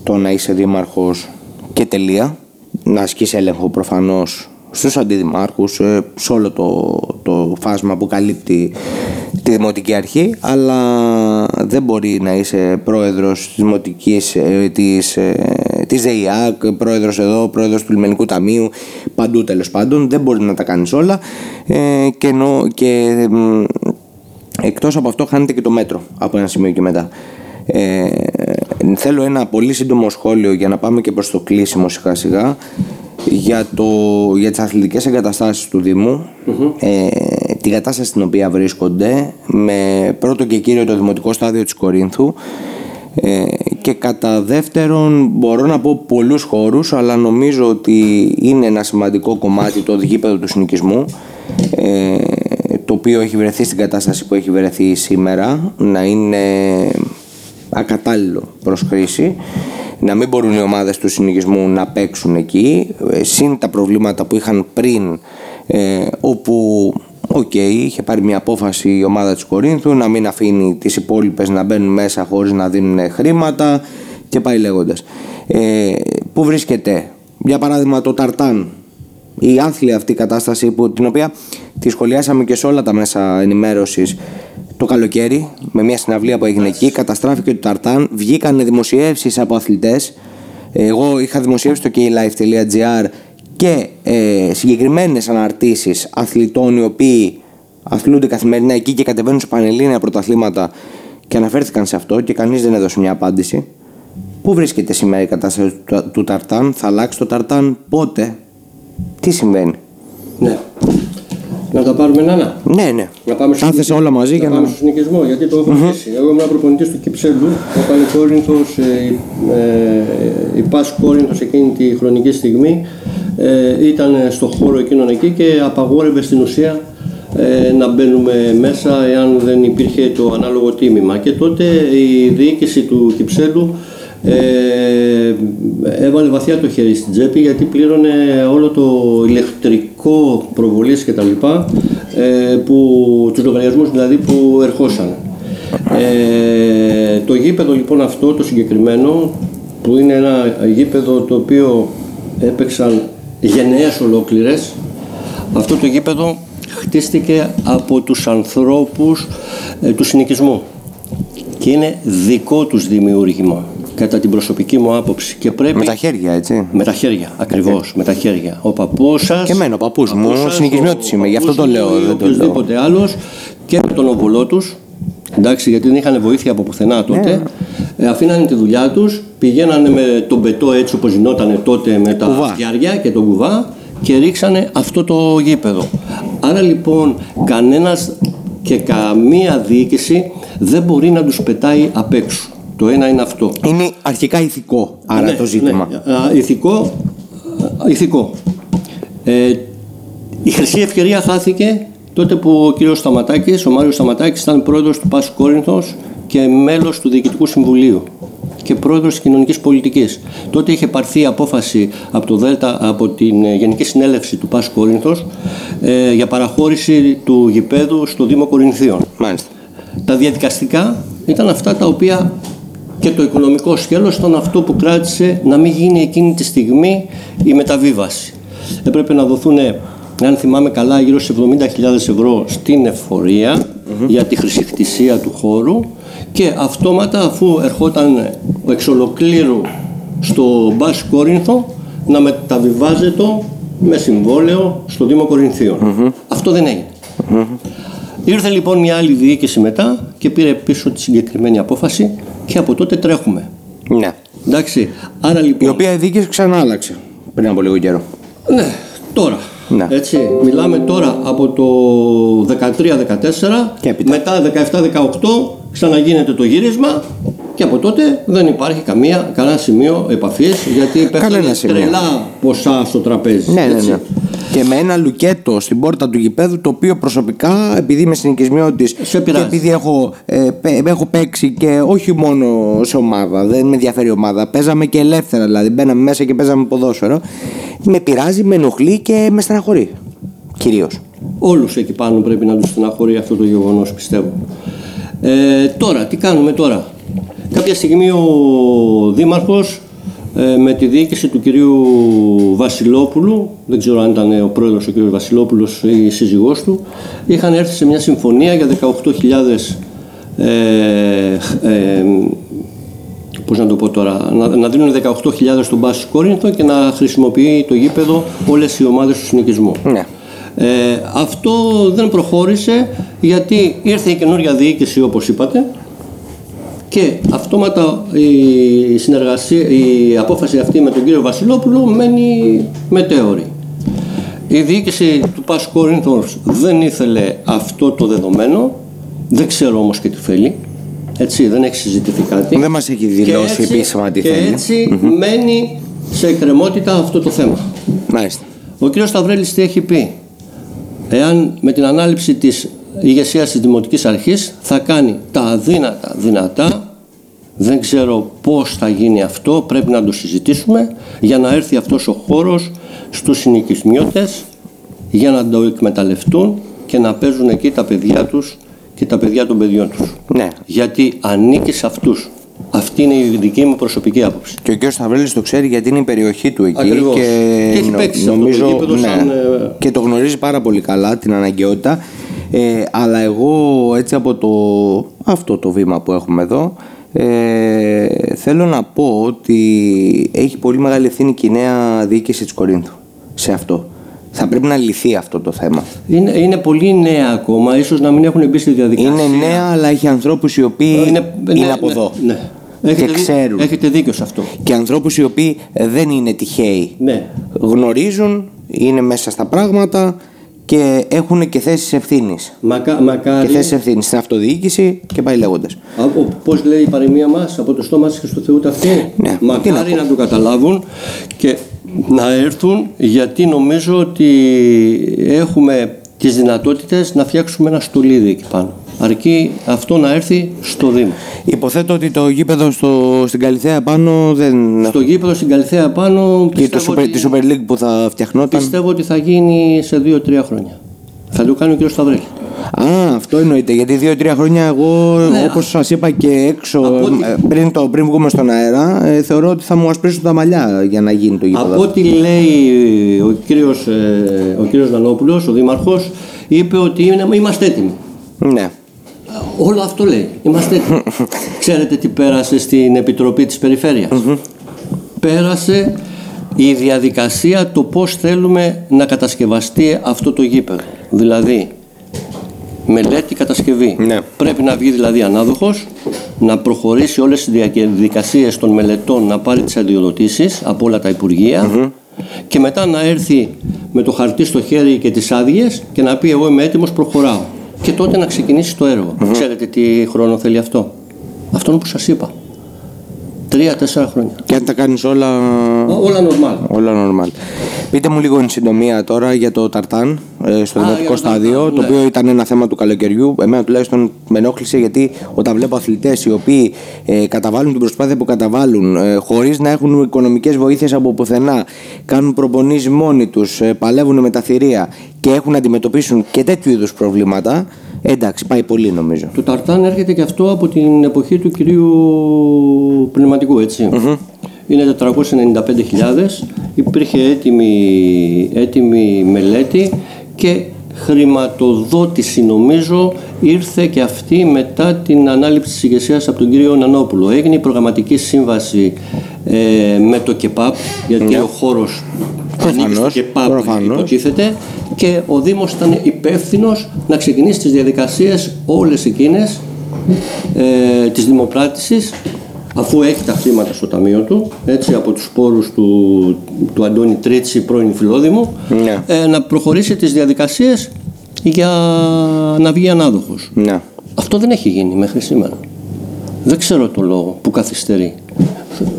το να είσαι δήμαρχος και τελεία. Να ασκείς έλεγχο προφανώς στους αντιδημάρχους, ε, σε όλο το, το φάσμα που καλύπτει τη Δημοτική Αρχή, αλλά δεν μπορεί να είσαι πρόεδρος της Δημοτικής, ε, της, ε, της ΔΕΙΑΚ, πρόεδρος εδώ, πρόεδρος του Λιμενικού Ταμείου, παντού τέλος πάντων, δεν μπορεί να τα κάνεις όλα ε, και, ενώ, και μ, Εκτός από αυτό χάνεται και το μέτρο από ένα σημείο και μετά. Ε, θέλω ένα πολύ σύντομο σχόλιο για να πάμε και προς το κλείσιμο σιγά σιγά για, το, για τις αθλητικές εγκαταστάσεις του Δήμου ε, την κατάσταση στην οποία βρίσκονται με πρώτο και κύριο το δημοτικό στάδιο της Κορίνθου ε, και κατά δεύτερον μπορώ να πω πολλούς χώρους αλλά νομίζω ότι είναι ένα σημαντικό κομμάτι το γήπεδο του συνοικισμού ε, το οποίο έχει βρεθεί στην κατάσταση που έχει βρεθεί σήμερα να είναι ακατάλληλο προς χρήση. Να μην μπορούν οι ομάδες του συνοικισμού να παίξουν εκεί. Ε, συν τα προβλήματα που είχαν πριν ε, όπου Οκ, είχε πάρει μια απόφαση η ομάδα της Κορίνθου να μην αφήνει τις υπόλοιπες να μπαίνουν μέσα χωρίς να δίνουν χρήματα και πάει λέγοντας. Ε, πού βρίσκεται, για παράδειγμα το Ταρτάν, η άθλια αυτή κατάσταση που, την οποία τη σχολιάσαμε και σε όλα τα μέσα ενημέρωσης το καλοκαίρι με μια συναυλία που έγινε εκεί, καταστράφηκε το Ταρτάν, βγήκαν δημοσιεύσεις από αθλητές εγώ είχα δημοσιεύσει στο klife.gr και ε, συγκεκριμένες αναρτήσεις αθλητών οι οποίοι αθλούνται καθημερινά εκεί και κατεβαίνουν σε πανελλήνια πρωταθλήματα και αναφέρθηκαν σε αυτό και κανείς δεν έδωσε μια απάντηση. Πού βρίσκεται σήμερα η κατάσταση του, του Ταρτάν, θα αλλάξει το Ταρτάν, πότε, τι συμβαίνει; Ναι. Να τα πάρουμε ένα. Ναι, ναι. Να πάμε στο Κάθεσαι όλα μαζί να για πάμε να... στο συνοικισμό, γιατί το έχω αρχίσει. Εγώ ήμουν προπονητής του Κυψέλου, όταν η Κόρινθος, ε, ε, η Πας Κόρινθος εκείνη τη χρονική στιγμή ε, ήταν στο χώρο εκείνον εκεί και απαγόρευε στην ουσία ε, να μπαίνουμε μέσα εάν δεν υπήρχε το ανάλογο τίμημα. Και τότε η διοίκηση του Κυψέλου ε, έβαλε βαθιά το χέρι στην τσέπη γιατί πλήρωνε όλο το ηλεκτρικό προβολής και τα λοιπά ε, που, τους λογαριασμούς δηλαδή που ερχόσαν. Ε, το γήπεδο λοιπόν αυτό το συγκεκριμένο που είναι ένα γήπεδο το οποίο έπαιξαν γενναίες ολόκληρες αυτό το γήπεδο χτίστηκε από τους ανθρώπους ε, του συνοικισμού και είναι δικό τους δημιούργημα κατά την προσωπική μου άποψη και πρέπει Με τα χέρια, έτσι. με τα χέρια, ακριβώς. Με τα χέρια. Ο παππούς σα. Και εμένα, ο παππούς μου, συνοικισμιώτης είμαι, γι' αυτό το λέω, δεν το λέω. Οποιοδήποτε άλλος και με τον οβολό τους. Εντάξει, γιατί δεν είχαν βοήθεια από πουθενά τότε. Ναι. Ε, αφήνανε τη δουλειά τους, πηγαίνανε με τον πετό έτσι όπως γινόταν τότε με τα Κουβά. φτιάρια και τον κουβά και ρίξανε αυτό το γήπεδο. Άρα λοιπόν κανένας και καμία διοίκηση δεν μπορεί να τους πετάει απ' έξω. Το ένα είναι αυτό. Είναι αρχικά ηθικό, άρα Ναι, το ζήτημα. ναι. Α, ηθικό. α, ηθικό. Ε, η χρυσή ευκαιρία χάθηκε τότε που ο κύριος Σταματάκης, ο Μάριος Σταματάκης ήταν πρόεδρος του Πάσου Κόρινθος και μέλος του Διοικητικού Συμβουλίου και πρόεδρος της κοινωνικής πολιτικής. Τότε είχε πάρθει απόφαση από, το ΔΕΛΤΑ, από την ε, Γενική Συνέλευση του Πάσου Κόρινθος ε, για παραχώρηση του γηπέδου στο Δήμο Κορινθίων. Μάλιστα. Τα διαδικαστικά ήταν αυτά τα οποία και το οικονομικό σκέλος ήταν αυτό που κράτησε να μην γίνει εκείνη τη στιγμή η μεταβίβαση. Έπρεπε να δοθούν, αν θυμάμαι καλά, γύρω σε 70.000 ευρώ στην εφορια για τη χρησικτησία του χώρου και αυτόματα αφού ερχόταν εξ ολοκλήρου στο Μπάς Κόρινθο να μεταβιβάζεται με συμβόλαιο στο Δήμο Κορινθίων. Αυτό δεν έγινε. Ήρθε λοιπόν μια άλλη διοίκηση μετά και πήρε πίσω τη συγκεκριμένη απόφαση και από τότε τρέχουμε. Ναι. Εντάξει, άρα Η λοιπόν... οποία η διοίκηση ξανά άλλαξε πριν από λίγο καιρό. Ναι, τώρα. Ναι. Έτσι, μιλάμε τώρα από το 13-14, Και έπειτα. μετά 17-18 ξαναγίνεται το γύρισμα και από τότε δεν υπάρχει καμία, κανένα σημείο επαφής γιατί Κανένα πέφτουν σημείο. τρελά ποσά στο τραπέζι. Ναι, ναι, έτσι. ναι. Και με ένα λουκέτο στην πόρτα του γηπέδου, το οποίο προσωπικά, επειδή είμαι συνοικισιώτη Σε και πειράζει. επειδή έχω, ε, παι- έχω παίξει και όχι μόνο σε ομάδα, δεν με ενδιαφέρει η ομάδα, παίζαμε και ελεύθερα δηλαδή. Μπαίναμε μέσα και παίζαμε ποδόσφαιρο. Με πειράζει, με ενοχλεί και με στεναχωρεί. Κυρίως. Όλους εκεί πάνω πρέπει να τους στεναχωρεί αυτό το γεγονός πιστεύω. Ε, τώρα, τι κάνουμε τώρα; Κάποια στιγμή ο Δήμαρχος ε, με τη διοίκηση του κυρίου Βασιλόπουλου, δεν ξέρω αν ήταν ο πρόεδρος ο κύριος Βασιλόπουλος ή η σύζυγός του, είχαν έρθει σε μια συμφωνία για 18.000 ε, ε, πώς να το πω τώρα, να, να δίνουν 18.000 στον Μπάση Κόρινθο και να χρησιμοποιεί το γήπεδο όλες οι ομάδες του συνοικισμού. Ναι. Ε, αυτό δεν προχώρησε γιατί ήρθε η καινούργια διοίκηση όπως είπατε και αυτόματα η, συνεργασία, η απόφαση αυτή με τον κύριο Βασιλόπουλο μένει μετέωρη. Η διοίκηση του Πας Κόρινθος δεν ήθελε αυτό το δεδομένο, δεν ξέρω όμως και τι θέλει, έτσι δεν έχει συζητηθεί κάτι. Δεν μας έχει δηλώσει Και έτσι- επίσημα τι και θέλει. έτσι μένει σε εκκρεμότητα αυτό το θέμα. Μάλιστα. Ο κ. Σταυρέλης τι έχει πει; Εάν με την ανάληψη της ηγεσία της Δημοτικής Αρχής θα κάνει τα αδύνατα δυνατά, δεν ξέρω πώς θα γίνει αυτό, πρέπει να το συζητήσουμε, για να έρθει αυτός ο χώρος στους συνοικισμιώτες, για να το εκμεταλλευτούν και να παίζουν εκεί τα παιδιά τους και τα παιδιά των παιδιών τους. Ναι. Γιατί ανήκει σε αυτούς. Αυτή είναι η δική μου προσωπική άποψη. Και ο κ. Σταυρέλης το ξέρει γιατί είναι η περιοχή του εκεί Ακριβώς. και, Και έχει παίξει σε αυτό το νομίζω γήπεδο ναι, σαν, ε, και το γνωρίζει πάρα πολύ καλά την αναγκαιότητα ε, αλλά εγώ έτσι από το, αυτό το βήμα που έχουμε εδώ ε, θέλω να πω ότι έχει πολύ μεγάλη ευθύνη και η νέα διοίκηση της Κορίνθου σε αυτό. Θα πρέπει να λυθεί αυτό το θέμα. Είναι, είναι πολύ νέα ακόμα, ίσως να μην έχουν μπει στη διαδικασία. Είναι νέα αλλά έχει ανθρώπους οι οποίοι είναι, ναι, από ναι, εδώ Ναι. Έχετε, και δί- ξέρουν. έχετε δίκιο σε αυτό. Και ανθρώπους οι οποίοι δεν είναι τυχαίοι. Ναι. γνωρίζουν, είναι μέσα στα πράγματα και έχουν και θέσεις ευθύνης. Μακα, Και μακάρι, θέσεις ευθύνης στην αυτοδιοίκηση και πάει λέγοντας. από, πώς λέει η παροιμία μας, από το στόμα της του Θεού τα αυτή. Ναι, τι να μακάρι πω. να, το καταλάβουν και να έρθουν γιατί νομίζω ότι έχουμε τις δυνατότητες να φτιάξουμε ένα στολίδι εκεί πάνω. Αρκεί αυτό να έρθει στο Δήμο. Υποθέτω ότι το γήπεδο στο, στην Καλυθέα πάνω δεν. Στο γήπεδο στην Καλυθέα πάνω και το πιστεύω Super, ότι- τη Super League που θα φτιαχνόταν; Πιστεύω ότι θα γίνει σε 2-3 χρόνια. Θα το κάνει ο κ. Σταυρέλη. Α, αυτό εννοείται. Γιατί δύο-τρία χρόνια εγώ, Ναι. όπως σας είπα και έξω, Από ό,τι- ε, πριν, το, πριν βγούμε στον αέρα, ε, θεωρώ ότι θα μου ασπρίσουν τα μαλλιά για να γίνει το γήπεδο. Από ό,τι λέει ο κύριος, ε, ο κύριος Δανόπουλος, ο Δήμαρχος, είπε ότι είναι, είμαστε έτοιμοι. Ναι. Όλο αυτό λέει. Είμαστε έτοιμοι. Ξέρετε τι πέρασε στην Επιτροπή της περιφερειας Πέρασε η διαδικασία το πώς θέλουμε να κατασκευαστεί αυτό το γήπεδο. Δηλαδή, μελέτη κατασκευή. Ναι. Πρέπει να βγει δηλαδή ανάδοχος, να προχωρήσει όλες τις διαδικασίες των μελετών, να πάρει τις αδειοδοτήσεις από όλα τα υπουργεια και μετά να έρθει με το χαρτί στο χέρι και τις άδειες και να πει εγώ είμαι έτοιμος, προχωράω. Και τότε να ξεκινήσει το έργο. Ξέρετε τι χρόνο θέλει αυτό; Αυτό είναι που σας είπα. Τρία-τέσσερα χρόνια. Και αν τα κάνεις όλα. Ό- Όλα normal. Όλα normal. Πείτε μου λίγο εν συντομία τώρα για το Ταρτάν ε, στο Α, δημοτικό για το στάδιο, Ταρτάν, το ναι. οποίο ήταν ένα θέμα του καλοκαιριού. Εμένα τουλάχιστον με ενόχλησε γιατί όταν βλέπω αθλητές οι οποίοι ε, καταβάλουν την προσπάθεια που καταβάλουν ε, χωρίς να έχουν οικονομικές βοήθειες από πουθενά, κάνουν προπονήσεις μόνοι τους, ε, παλεύουν με τα θηρία και έχουν να αντιμετωπίσουν και τέτοιου είδους προβλήματα. ε, εντάξει, πάει πολύ νομίζω. Το ταρτάν έρχεται και αυτό από την εποχή του κυρίου Πνευματικού, έτσι. Είναι 495.000. Υπήρχε έτοιμη, έτοιμη μελέτη και χρηματοδότηση νομίζω ήρθε και αυτή μετά την ανάληψη της ηγεσίας από τον κύριο Νανόπουλο. Έγινε η προγραμματική σύμβαση ε, με το ΚΕΠΑΠ γιατί ο χώρος ανήκει στο Προφανώς, ΚΕΠΑΠ προφανώς. υποτίθεται και ο Δήμος ήταν υπεύθυνος να ξεκινήσει τις διαδικασίες όλες εκείνες ε, της δημοπράτησης αφού έχει τα χρήματα στο ταμείο του έτσι από τους πόρους του, του Αντώνη Τρίτσι πρώην Φιλόδημου Ναι. ε, να προχωρήσει τις διαδικασίες για να βγει ανάδοχος. Ναι. Αυτό δεν έχει γίνει μέχρι σήμερα. Δεν ξέρω το λόγο που καθυστερεί.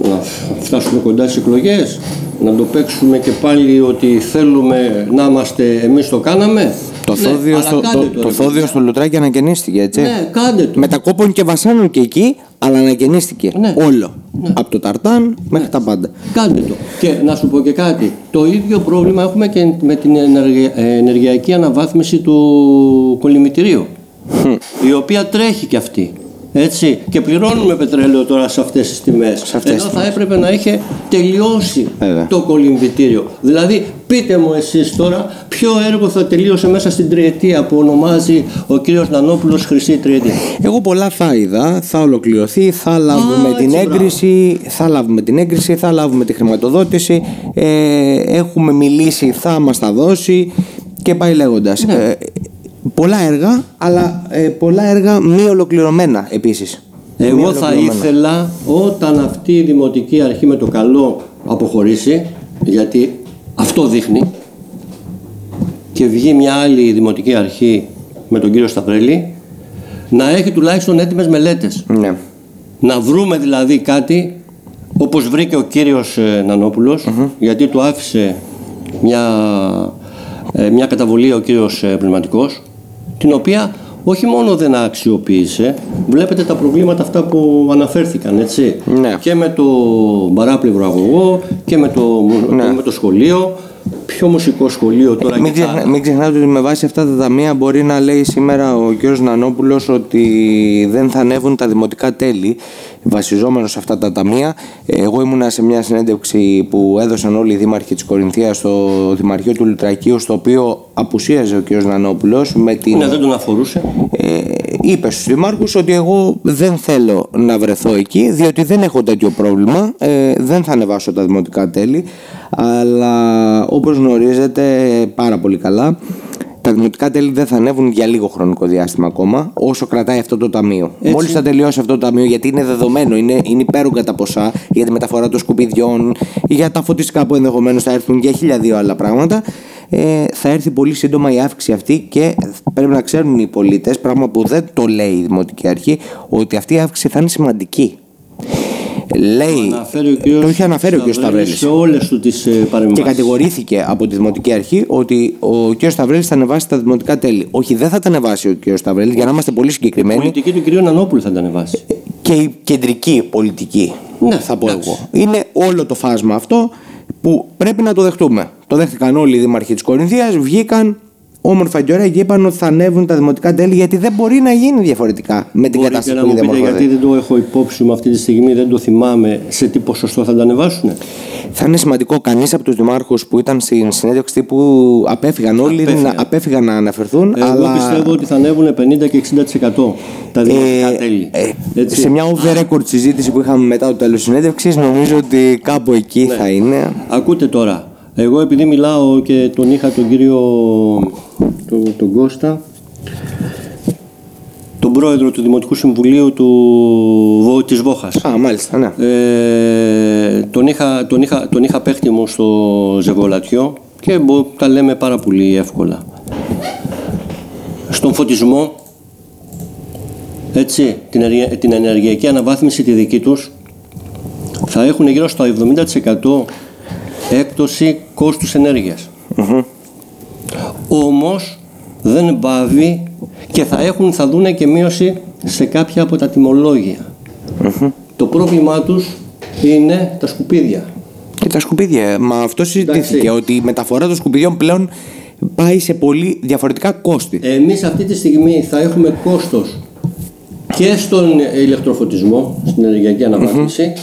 Να φτάσουμε κοντά στις εκλογές, να το παίξουμε και πάλι ότι θέλουμε να είμαστε εμείς το κάναμε. Το, Ναι, θόδιο, αλλά στο, κάντε το, το, το ρε θόδιο παιδιά. στο Λουτράκι ανακαινίστηκε, έτσι. Ναι, κάντε το. Με τα κόπων και βασάνων και εκεί, αλλά ανακαινίστηκε. Ναι. Όλο. Από το ταρτάν μέχρι τα πάντα. Κάντε το. Και να σου πω και κάτι. Το ίδιο πρόβλημα έχουμε και με την ενεργεια- ε, ενεργειακή αναβάθμιση του κολυμβητηρίου. η οποία τρέχει και αυτή. Έτσι. Και πληρώνουμε πετρέλαιο τώρα σε αυτές τις τιμές. Σε αυτές Ενώ τις θα τιμές. έπρεπε να είχε τελειώσει Βέβαια. το κολυμβητήριο. Δηλαδή, πείτε μου εσείς τώρα ποιο έργο θα τελείωσε μέσα στην τριετία που ονομάζει ο κύριος Νανόπουλος Χρυσή Τριετία; Εγώ πολλά θα είδα, θα ολοκληρωθεί, θα λάβουμε Α, την έτσι, μπράβο. έγκριση, θα λάβουμε την έγκριση, θα λάβουμε τη χρηματοδότηση, ε, έχουμε μιλήσει, θα μας τα δώσει και πάει λέγοντας. Ναι. Ε, πολλά έργα, αλλά ε, πολλά έργα μη ολοκληρωμένα επίσης. Μη Εγώ θα ολοκληρωμένα. ήθελα όταν αυτή η δημοτική αρχή με το καλό αποχωρήσει, γιατί αυτό δείχνει, και βγει μια άλλη δημοτική αρχή με τον κύριο Σταυρέλη, να έχει τουλάχιστον έτοιμες μελέτες. Ναι. Να βρούμε δηλαδή κάτι όπως βρήκε ο κύριος ε, νανοπουλος γιατί του άφησε μια, ε, μια καταβολή ο κύριος ε, Πνευματικός την οποία όχι μόνο δεν αξιοποίησε βλέπετε τα προβλήματα αυτά που αναφέρθηκαν έτσι Ναι. και με το παράπλευρο αγωγό και με το, μου- Ναι. με το σχολείο ποιο μουσικό σχολείο τώρα Μην, και τα ξεχνα, μην ξεχνάτε ότι με βάση αυτά τα ταμεία μπορεί να λέει σήμερα ο κ. Νανόπουλος ότι δεν θα ανέβουν τα δημοτικά τέλη βασιζόμενος σε αυτά τα ταμεία. Εγώ ήμουνα σε μια συνέντευξη που έδωσαν όλοι οι δήμαρχοι της Κορινθίας στο Δημαρχείο του Λουτρακίου στο οποίο απουσίαζε ο κ. Νανόπουλος με την... ναι, δεν τον αφορούσε Ε, είπε στους δημάρχους ότι εγώ δεν θέλω να βρεθώ εκεί διότι δεν έχω τέτοιο πρόβλημα ε, δεν θα ανεβάσω τα δημοτικά τέλη αλλά όπως γνωρίζετε πάρα πολύ καλά τα δημοτικά τέλη δεν θα ανέβουν για λίγο χρονικό διάστημα ακόμα όσο κρατάει αυτό το ταμείο. Έτσι. Μόλις θα τελειώσει αυτό το ταμείο γιατί είναι δεδομένο, είναι, είναι υπέρογκα τα ποσά για τη μεταφορά των σκουπιδιών, για τα φωτιστικά που ενδεχομένως θα έρθουν και χίλια δύο άλλα πράγματα ε, θα έρθει πολύ σύντομα η αύξηση αυτή και πρέπει να ξέρουν οι πολίτες, πράγμα που δεν το λέει η Δημοτική Αρχή, ότι αυτή η αύξηση θα είναι σημαντική. Λέει, αναφέρει ο κύριος το είχε αναφέρει ο κ. Σταυρέλης σε όλες του τις ε, και παρεμβάσεις κατηγορήθηκε από τη Δημοτική Αρχή ότι ο κ. Σταυρέλης θα ανεβάσει τα δημοτικά τέλη. Όχι, δεν θα τα ανεβάσει ο κ. Σταυρέλης, για να είμαστε πολύ η συγκεκριμένοι. πολιτική του κυρίου Νανόπουλου θα τα ανεβάσει Και η κεντρική πολιτική, Ναι, θα πω εντάξει. εγώ. Είναι όλο το φάσμα αυτό που πρέπει να το δεχτούμε. Το δέχτηκαν όλοι οι δήμαρχοι της Κορινθίας, βγήκαν όμορφα και ωραία και είπαν ότι θα ανέβουν τα δημοτικά τέλη γιατί δεν μπορεί να γίνει διαφορετικά με την Μπορείτε κατάσταση να που μου ήδη πείτε γιατί διαμορφώθηκε. δεν το έχω υπόψη μου αυτή τη στιγμή, δεν το θυμάμαι σε τι ποσοστό θα τα ανεβάσουν. Θα είναι σημαντικό κανείς από τους δημάρχους που ήταν στην συνέντευξη τύπου απέφυγαν όλοι Απέφυγαν. να, απέφυγαν να αναφερθούν. Εγώ αλλά πιστεύω ότι θα ανέβουν 50 και 60% τα δημοτικά ε, τέλη. ε, Έτσι. σε μια off the record συζήτηση που είχαμε μετά το τέλος της συνέντευξης, νομίζω ότι κάπου εκεί Ναι. θα είναι. Ακούτε τώρα, εγώ επειδή μιλάω και τον είχα τον κύριο τον, τον Κώστα, τον πρόεδρο του Δημοτικού Συμβουλίου του, Βο- της Βόχας. Α, μάλιστα, ναι. Ε, τον, είχα, τον, είχα, τον είχα παίχτη μου στο Ζεβολατιό και μπο- τα λέμε πάρα πολύ εύκολα. Στον φωτισμό, έτσι, την, ενεργεια- την ενεργειακή αναβάθμιση τη δική τους, θα έχουν γύρω στο 70% έκπτωση κόστους ενέργειας. Όμως δεν πάβει και θα, έχουν, θα δούνε και μείωση σε κάποια από τα τιμολόγια. Το πρόβλημά τους είναι τα σκουπίδια. Και τα σκουπίδια. Μα αυτό συζητήθηκε Εντάξει. ότι η μεταφορά των σκουπιδιών πλέον πάει σε πολύ διαφορετικά κόστη. Εμείς αυτή τη στιγμή θα έχουμε κόστος και στον ηλεκτροφωτισμό, στην ενεργειακή αναβάθμιση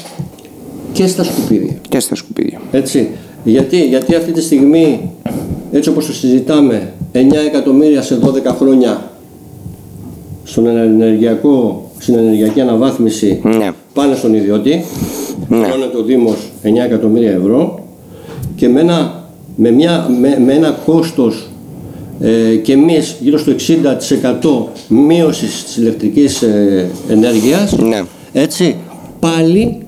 και στα σκουπίδια. Και στα σκουπίδια. Έτσι. Γιατί, γιατί αυτή τη στιγμή, έτσι όπως το συζητάμε, 9 εκατομμύρια σε 12 χρόνια στον ενεργειακό, στην ενεργειακή αναβάθμιση Ναι. πάνε στον ιδιώτη, Ναι. πληρώνεται ο Δήμος 9 εκατομμύρια ευρώ και με ένα, με μια, με, με ένα κόστος ε, και εμείς γύρω στο 60% μείωσης της ηλεκτρικής ε, ενέργειας Ναι. έτσι πάλι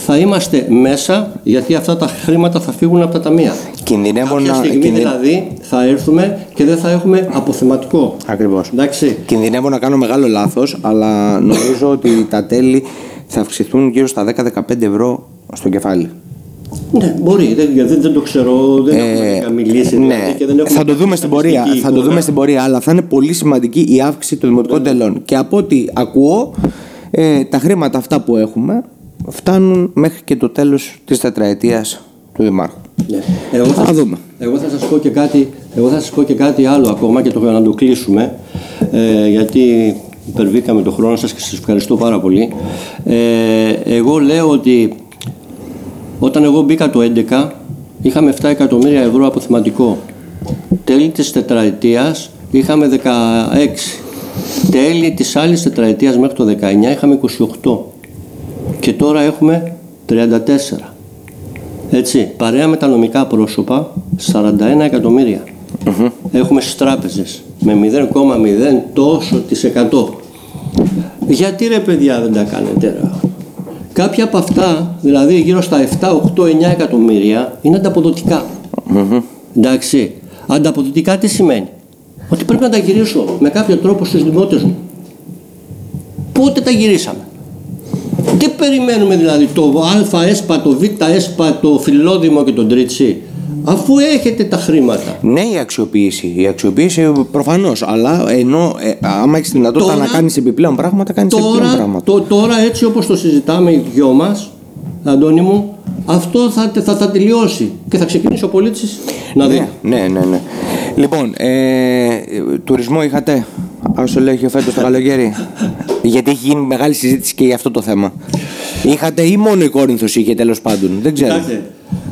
θα είμαστε μέσα γιατί αυτά τα χρήματα θα φύγουν από τα ταμεία. Κινδυνεύω Κάποια να. στιγμή κινδυ- δηλαδή θα έρθουμε και δεν θα έχουμε αποθεματικό. Ακριβώς. Εντάξει. Κινδυνεύω να κάνω μεγάλο λάθος, αλλά νομίζω ότι τα τέλη θα αυξηθούν γύρω στα 10-15 ευρώ στο κεφάλι. Ναι, μπορεί. Δεν, δεν, δεν το ξέρω. Δεν Ε, έχουμε μιλήσει. δηλαδή, ναι, και δεν έχουμε θα το δούμε στην πορεία. στατιστική Θα το εικόνα. δούμε στην πορεία, αλλά θα είναι πολύ σημαντική η αύξηση των δημοτικών τελών. Και από ό,τι ακούω, ε, τα χρήματα αυτά που έχουμε φτάνουν μέχρι και το τέλος της τετραετίας του Δημάρχου. Ναι. Εγώ θα, Θα δούμε. Εγώ θα σας πω και κάτι, εγώ θα σας πω και κάτι άλλο ακόμα και το να το κλείσουμε ε, γιατί υπερβήκαμε το χρόνο σας και σας ευχαριστώ πάρα πολύ. Ε, εγώ λέω ότι όταν εγώ μπήκα το 11 είχαμε 7 εκατομμύρια ευρώ αποθεματικό. Τέλη της τετραετίας είχαμε 16. Τέλη της άλλης τετραετίας μέχρι το 19 είχαμε 28. Και τώρα έχουμε 34. Έτσι, παρέα με τα νομικά πρόσωπα, 41 εκατομμύρια. Έχουμε στις τράπεζες με 0,0 τόσο της εκατό. Γιατί ρε παιδιά δεν τα κάνετε ρε; Κάποια από αυτά, δηλαδή γύρω στα 7, 8, 9 εκατομμύρια, είναι ανταποδοτικά. Εντάξει. Ανταποδοτικά τι σημαίνει; Ότι πρέπει να τα γυρίσω με κάποιο τρόπο στους δημότες μου. Πότε τα γυρίσαμε; Τι περιμένουμε δηλαδή το α έσπα, το β έσπα, το φιλόδημο και τον τρίτσι; Αφού έχετε τα χρήματα. Ναι, η αξιοποίηση. Η αξιοποίηση προφανώς. Αλλά ενώ ε, άμα έχεις τη δυνατότητα Τώρα- να κάνεις επιπλέον πράγματα, κάνεις επιπλέον Τώρα, πράγματα. το, τώρα έτσι όπως το συζητάμε οι δυο μας, Αντώνη μου, αυτό θα, θα, θα τελειώσει και θα ξεκινήσει ο πολίτης να δει. Ναι, ναι, ναι, ναι. Λοιπόν, ε, τουρισμό είχατε, όσο λέει και φέτο το καλοκαίρι. Γιατί έχει γίνει μεγάλη συζήτηση και για αυτό το θέμα. Είχατε ή μόνο η Κόρινθος είχε τέλος πάντων. Δεν ξέρω. Κοιτάξτε,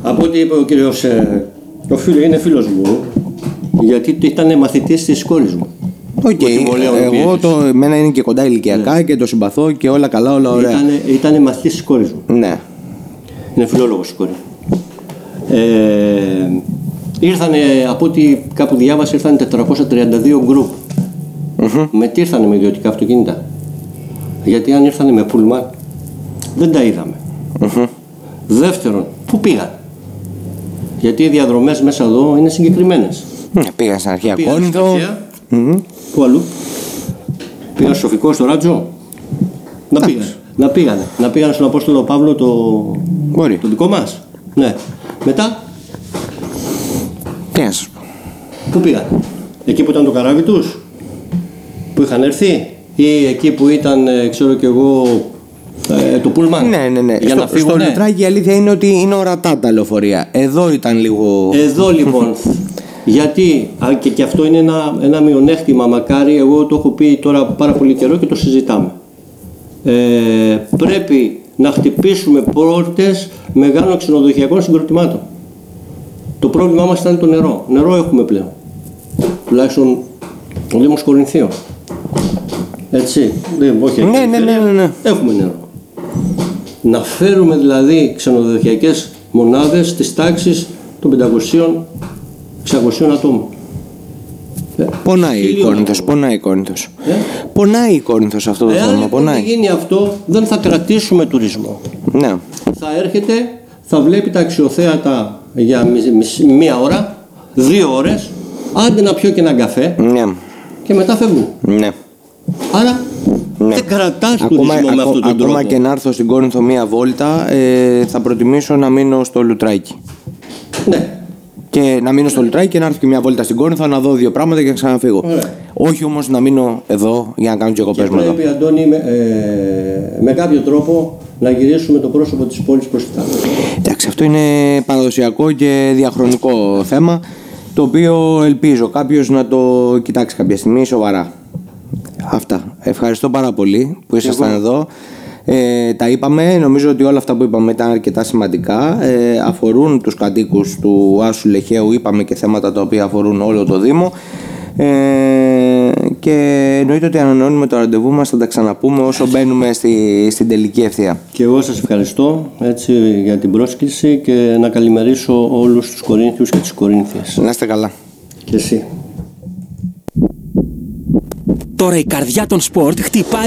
από ό,τι είπε ο κύριος, ε, ο φίλο, είναι φίλος μου, γιατί ήταν μαθητής της κόρης μου. Οκ, Τιμολέων εγώ Πιέτρης. το, εμένα είναι και κοντά ηλικιακά και το συμπαθώ και όλα καλά, όλα ωραία. Ήτανε, ήτανε μαθητής της κόρης μου. Ναι. Είναι φιλόλογος η κόρη. Ε, ήρθανε, από ό,τι κάπου διάβασα, ήρθαν 432 γκρουπ. Με τι ήρθανε με ιδιωτικά αυτοκίνητα; Γιατί αν ήρθανε με πούλμαν, δεν τα είδαμε. Δεύτερον, πού πήγαν. Γιατί οι διαδρομές μέσα εδώ είναι συγκεκριμένες. Ναι, Πήγα στην αρχαία Πήγαν στην Κόρινθο. αρχαία. Πού αλλού; Πήγαν στο Σοφικό, στο Ράτζο. Να πήγαν. Να πήγανε. Να πήγαν στον Απόστολο Παύλο το, Μπορεί. το δικό μας. Ναι. Μετά, Τι να σας πω. πού πήγαν. Εκεί που ήταν το καράβι τους; Που είχαν έρθει. Ή εκεί που ήταν, ε, ξέρω κι εγώ, ε, το πούλμαν. Ναι, ναι, ναι. Για στο, να φύγουν. στο Λουτράκι η αλήθεια είναι ότι είναι ορατά τα λεωφορεία. Εδώ ήταν λίγο. Εδώ λοιπόν, γιατί α, και, και αυτό είναι ένα, ένα μειονέκτημα, μακάρι, εγώ το έχω πει τώρα πάρα πολύ καιρό και το συζητάμε. Ε, πρέπει να χτυπήσουμε πόρτες μεγάλων ξενοδοχειακών συγκροτημάτων. Το πρόβλημά μας ήταν το νερό. Νερό έχουμε πλέον. Τουλάχιστον ο Δήμος Κορινθίων. Έτσι. Δεν, όχι, Ναι, ναι, ναι, ναι, ναι. Έχουμε νερό. Να φέρουμε δηλαδή ξενοδοχειακές μονάδες της τάξης των 500-600 ατόμων. Ε, Πονάει η χίλιο Κόρινθος, άτομα. πονάει η Κόρινθος. Ε; Πονάει η Κόρινθος αυτό το Εάν θέμα, λοιπόν πονάει. δεν γίνει αυτό, δεν θα κρατήσουμε τουρισμό. Ναι. Θα έρχεται, θα βλέπει τα αξιοθέατα για μισ- μισ- μία ώρα, δύο ώρες, άντε να πιω και έναν καφέ Ναι. και μετά φεύγουν. Ναι. Άρα, Δεν κρατάς Ακόμα, τουρισμό με ακο- αυτόν τον ακόμα τρόπο. και να έρθω στην Κόρινθο μία βόλτα, ε, θα προτιμήσω να μείνω στο Λουτράκι. Ναι. Και να μείνω στο Λουτράκι και να έρθω και μία βόλτα στην Κόρινθο να δω δύο πράγματα και να ξαναφύγω. Ωραία. Όχι όμως να μείνω εδώ για να κάνω και εγώ Και πέσμα εδώ. πρέπει, Αντώνη, με, ε, με κάποιο τρόπο να γυρίσουμε το πρόσωπο της πόλης προς τα θάλασσα. Εντάξει, αυτό είναι παραδοσιακό και διαχρονικό θέμα το οποίο ελπίζω κάποιος να το κοιτάξει κάποια στιγμή σοβαρά. Αυτά. Ευχαριστώ πάρα πολύ που ήσασταν εδώ. Ε, τα είπαμε, νομίζω ότι όλα αυτά που είπαμε ήταν αρκετά σημαντικά. Ε, αφορούν τους κατοίκους του Άσου Λεχαίου, είπαμε και θέματα τα οποία αφορούν όλο το Δήμο. Ε, και εννοείται ότι ανανεώνουμε το ραντεβού μας, θα τα ξαναπούμε όσο μπαίνουμε στη, στην τελική ευθεία. Και εγώ σας ευχαριστώ έτσι, για την πρόσκληση και να καλημερίσω όλους τους Κορίνθιους και τις Κορίνθιες. Να είστε καλά. Και εσύ. Τώρα η καρδιά των σπορτ χτυπάει